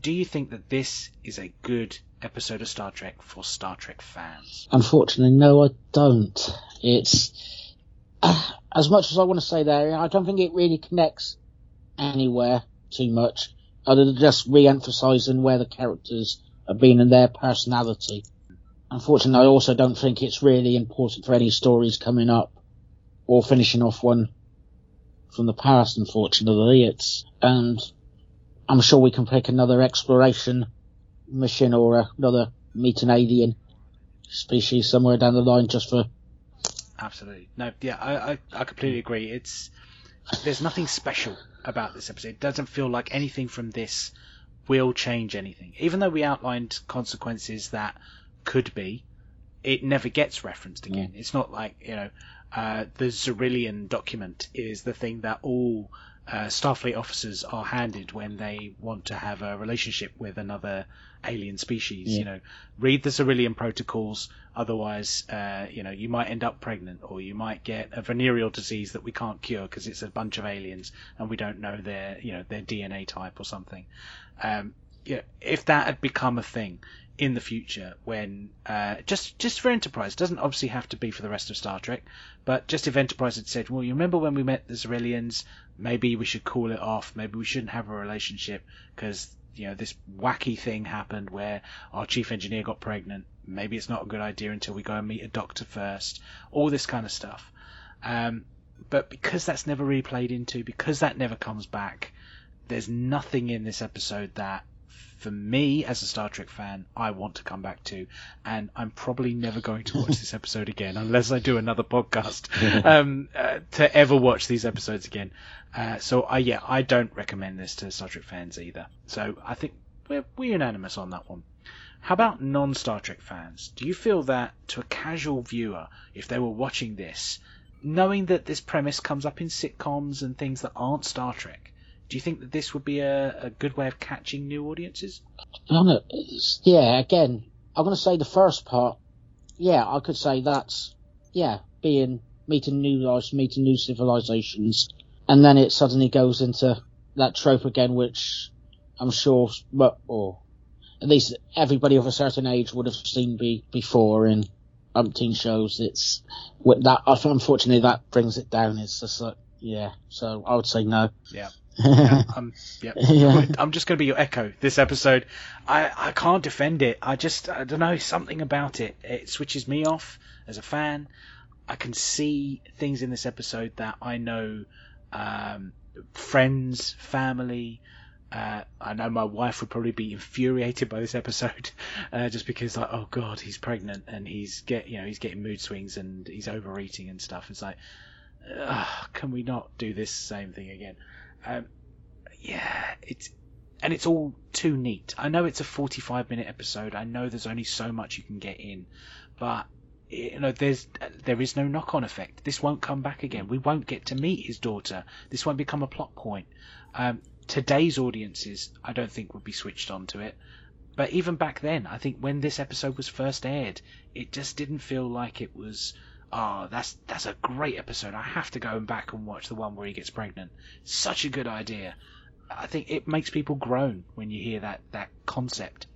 Speaker 1: Do you think that this is a good episode of Star Trek for Star Trek fans?
Speaker 2: Unfortunately, no, I don't. It's [clears throat] as much as I want to say there. I don't think it really connects anywhere too much, other than just re-emphasising where the characters have been and their personality. Unfortunately, I also don't think it's really important for any stories coming up or finishing off one from the past. Unfortunately, it's and I'm sure we can pick another exploration mission or another meet an alien species somewhere down the line just for
Speaker 1: Absolutely. No, yeah, I, I, I completely agree. It's there's nothing special about this episode. It doesn't feel like anything from this will change anything. Even though we outlined consequences that could be, it never gets referenced again. It's not like, you know, uh, the Xyrillian document is the thing that all uh, Starfleet officers are handed when they want to have a relationship with another alien species.
Speaker 2: Yeah.
Speaker 1: You know, read the Xyrillian protocols, otherwise, uh, you know, you might end up pregnant or you might get a venereal disease that we can't cure because it's a bunch of aliens and we don't know their, you know, their DNA type or something. Um, you know, if that had become a thing in the future when uh, just just for Enterprise, it doesn't obviously have to be for the rest of Star Trek, but just if Enterprise had said, well, you remember when we met the Xyrillians, maybe we should call it off, maybe we shouldn't have a relationship because you know this wacky thing happened where our chief engineer got pregnant. Maybe it's not a good idea until we go and meet a doctor first. All this kind of stuff. Um, but because that's never really into, because that never comes back, there's nothing in this episode that, for me as a Star Trek fan, I want to come back to, and I'm probably never going to watch this [laughs] episode again unless I do another podcast [laughs] um, uh, to ever watch these episodes again. Uh, so I yeah, I don't recommend this to Star Trek fans either. So I think we're we're unanimous on that one. How about non Star Trek fans? Do you feel that to a casual viewer, if they were watching this, knowing that this premise comes up in sitcoms and things that aren't Star Trek, do you think that this would be a, a good way of catching new audiences?
Speaker 2: I know, it's- yeah, again, I'm going to say the first part. Yeah, I could say that's, yeah, being, meeting new lives, meeting new civilizations. And then it suddenly goes into that trope again, which I'm sure, but, or at least everybody of a certain age would have seen be, before in umpteen shows. It's, with that, unfortunately that brings it down. It's just like, yeah, so I would say no.
Speaker 1: Yeah. [laughs] [laughs] Yeah, I'm, yeah.
Speaker 2: Yeah.
Speaker 1: I'm just going to be your echo this episode. I, I can't defend it. I just, I don't know, something about it. It switches me off as a fan. I can see things in this episode that I know um, friends, family. Uh, I know my wife would probably be infuriated by this episode, [laughs] uh, just because like, oh god, he's pregnant and he's get, you know, he's getting mood swings and he's overeating and stuff. It's like, can we not do this same thing again? Um, yeah, it's and it's all too neat. I know it's a 45 minute episode. I know there's only so much you can get in, but you know there's there is no knock on effect. This won't come back again. We won't get to meet his daughter. This won't become a plot point. Um, today's audiences, I don't think would be switched on to it. But even back then, I think when this episode was first aired, it just didn't feel like it was. Oh, that's that's a great episode. I have to go back and watch the one where he gets pregnant. Such a good idea. I think it makes people groan when you hear that that concept.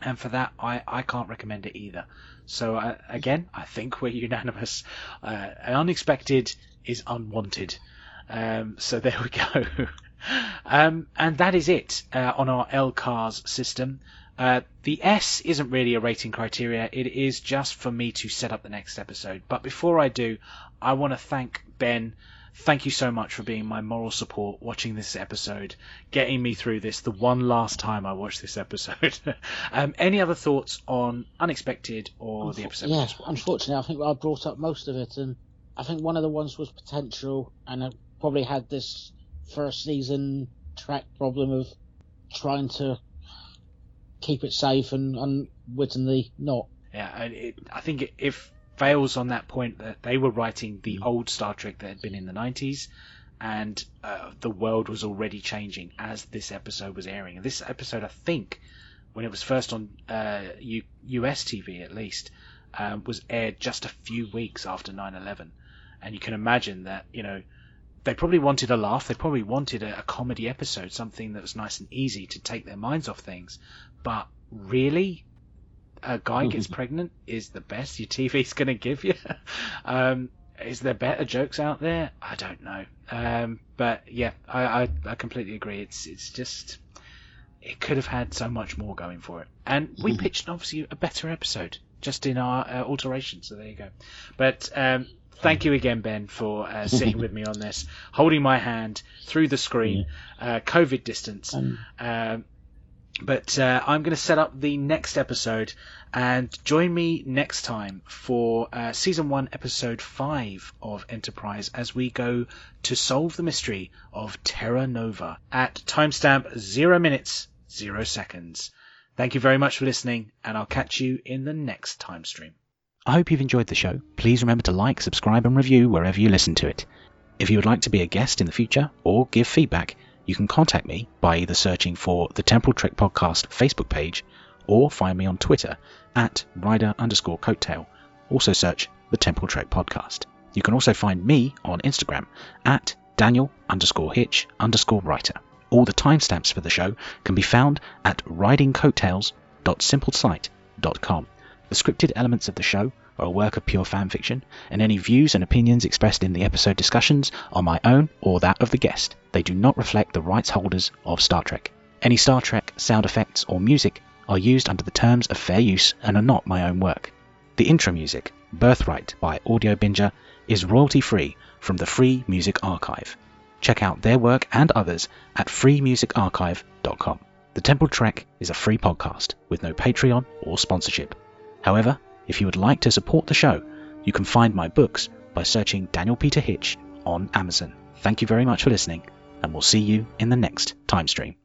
Speaker 1: And for that, I, I can't recommend it either. So uh, again, I think we're unanimous. Uh, unexpected is unwanted. Um, so there we go. [laughs] um, and that is it uh, on our LCARS system. Uh, the S isn't really a rating criteria. It is just for me to set up the next episode. But before I do, I want to thank Ben thank you so much for being my moral support watching this episode, getting me through this the one last time I watched this episode. [laughs] um, any other thoughts on Unexpected or the episode?
Speaker 2: Yes, unfortunately, I think I brought up most of it, and I think one of the ones was potential, and it probably had this first season track problem of trying to keep it safe and unwittingly not.
Speaker 1: Yeah, it, I think it, if fails on that point that they were writing the mm. old Star Trek that had been in the 90s, and uh, the world was already changing as this episode was airing. And this episode, I think, when it was first on uh, U- US TV at least, um, was aired just a few weeks after 9/11, and you can imagine that you know they probably wanted a laugh, they probably wanted a, a comedy episode, something that was nice and easy to take their minds off things, but really a guy gets [laughs] pregnant is the best your TV's going to give you. [laughs] um, is there better jokes out there? I don't know. Um, but yeah, I, I, I, completely agree. It's it's just it could have had so much more going for it, and we [laughs] pitched obviously a better episode just in our uh, alteration. So there you go. But um, thank you again, Ben, for uh, sitting with me on this, holding my hand through the screen, uh, COVID distance. Um, but uh, I'm going to set up the next episode and join me next time for uh, season one, episode five of Enterprise as we go to solve the mystery of Terra Nova at timestamp zero minutes, zero seconds. Thank you very much for listening, and I'll catch you in the next time stream. I hope you've enjoyed the show. Please remember to like, subscribe, and review wherever you listen to it. If you would like to be a guest in the future or give feedback, you can contact me by either searching for the Temporal Trek Podcast Facebook page or find me on Twitter at rider underscore coattail. Also search the Temporal Trek Podcast. You can also find me on Instagram at Daniel underscore hitch underscore writer. All the timestamps for the show can be found at ridingcoattails.simplesite.com. The scripted elements of the show are a work of pure fan fiction, and any views and opinions expressed in the episode discussions are my own or that of the guest. They do not reflect the rights holders of Star Trek. Any Star Trek sound effects or music are used under the terms of fair use and are not my own work. The intro music, Birthright by Audiobinger, is royalty free from the Free Music Archive. Check out their work and others at freemusicarchive.com. The Temporal Trek is a free podcast with no Patreon or sponsorship. However, if you would like to support the show, you can find my books by searching Daniel Peter Hitch on Amazon. Thank you very much for listening, and we'll see you in the next time stream.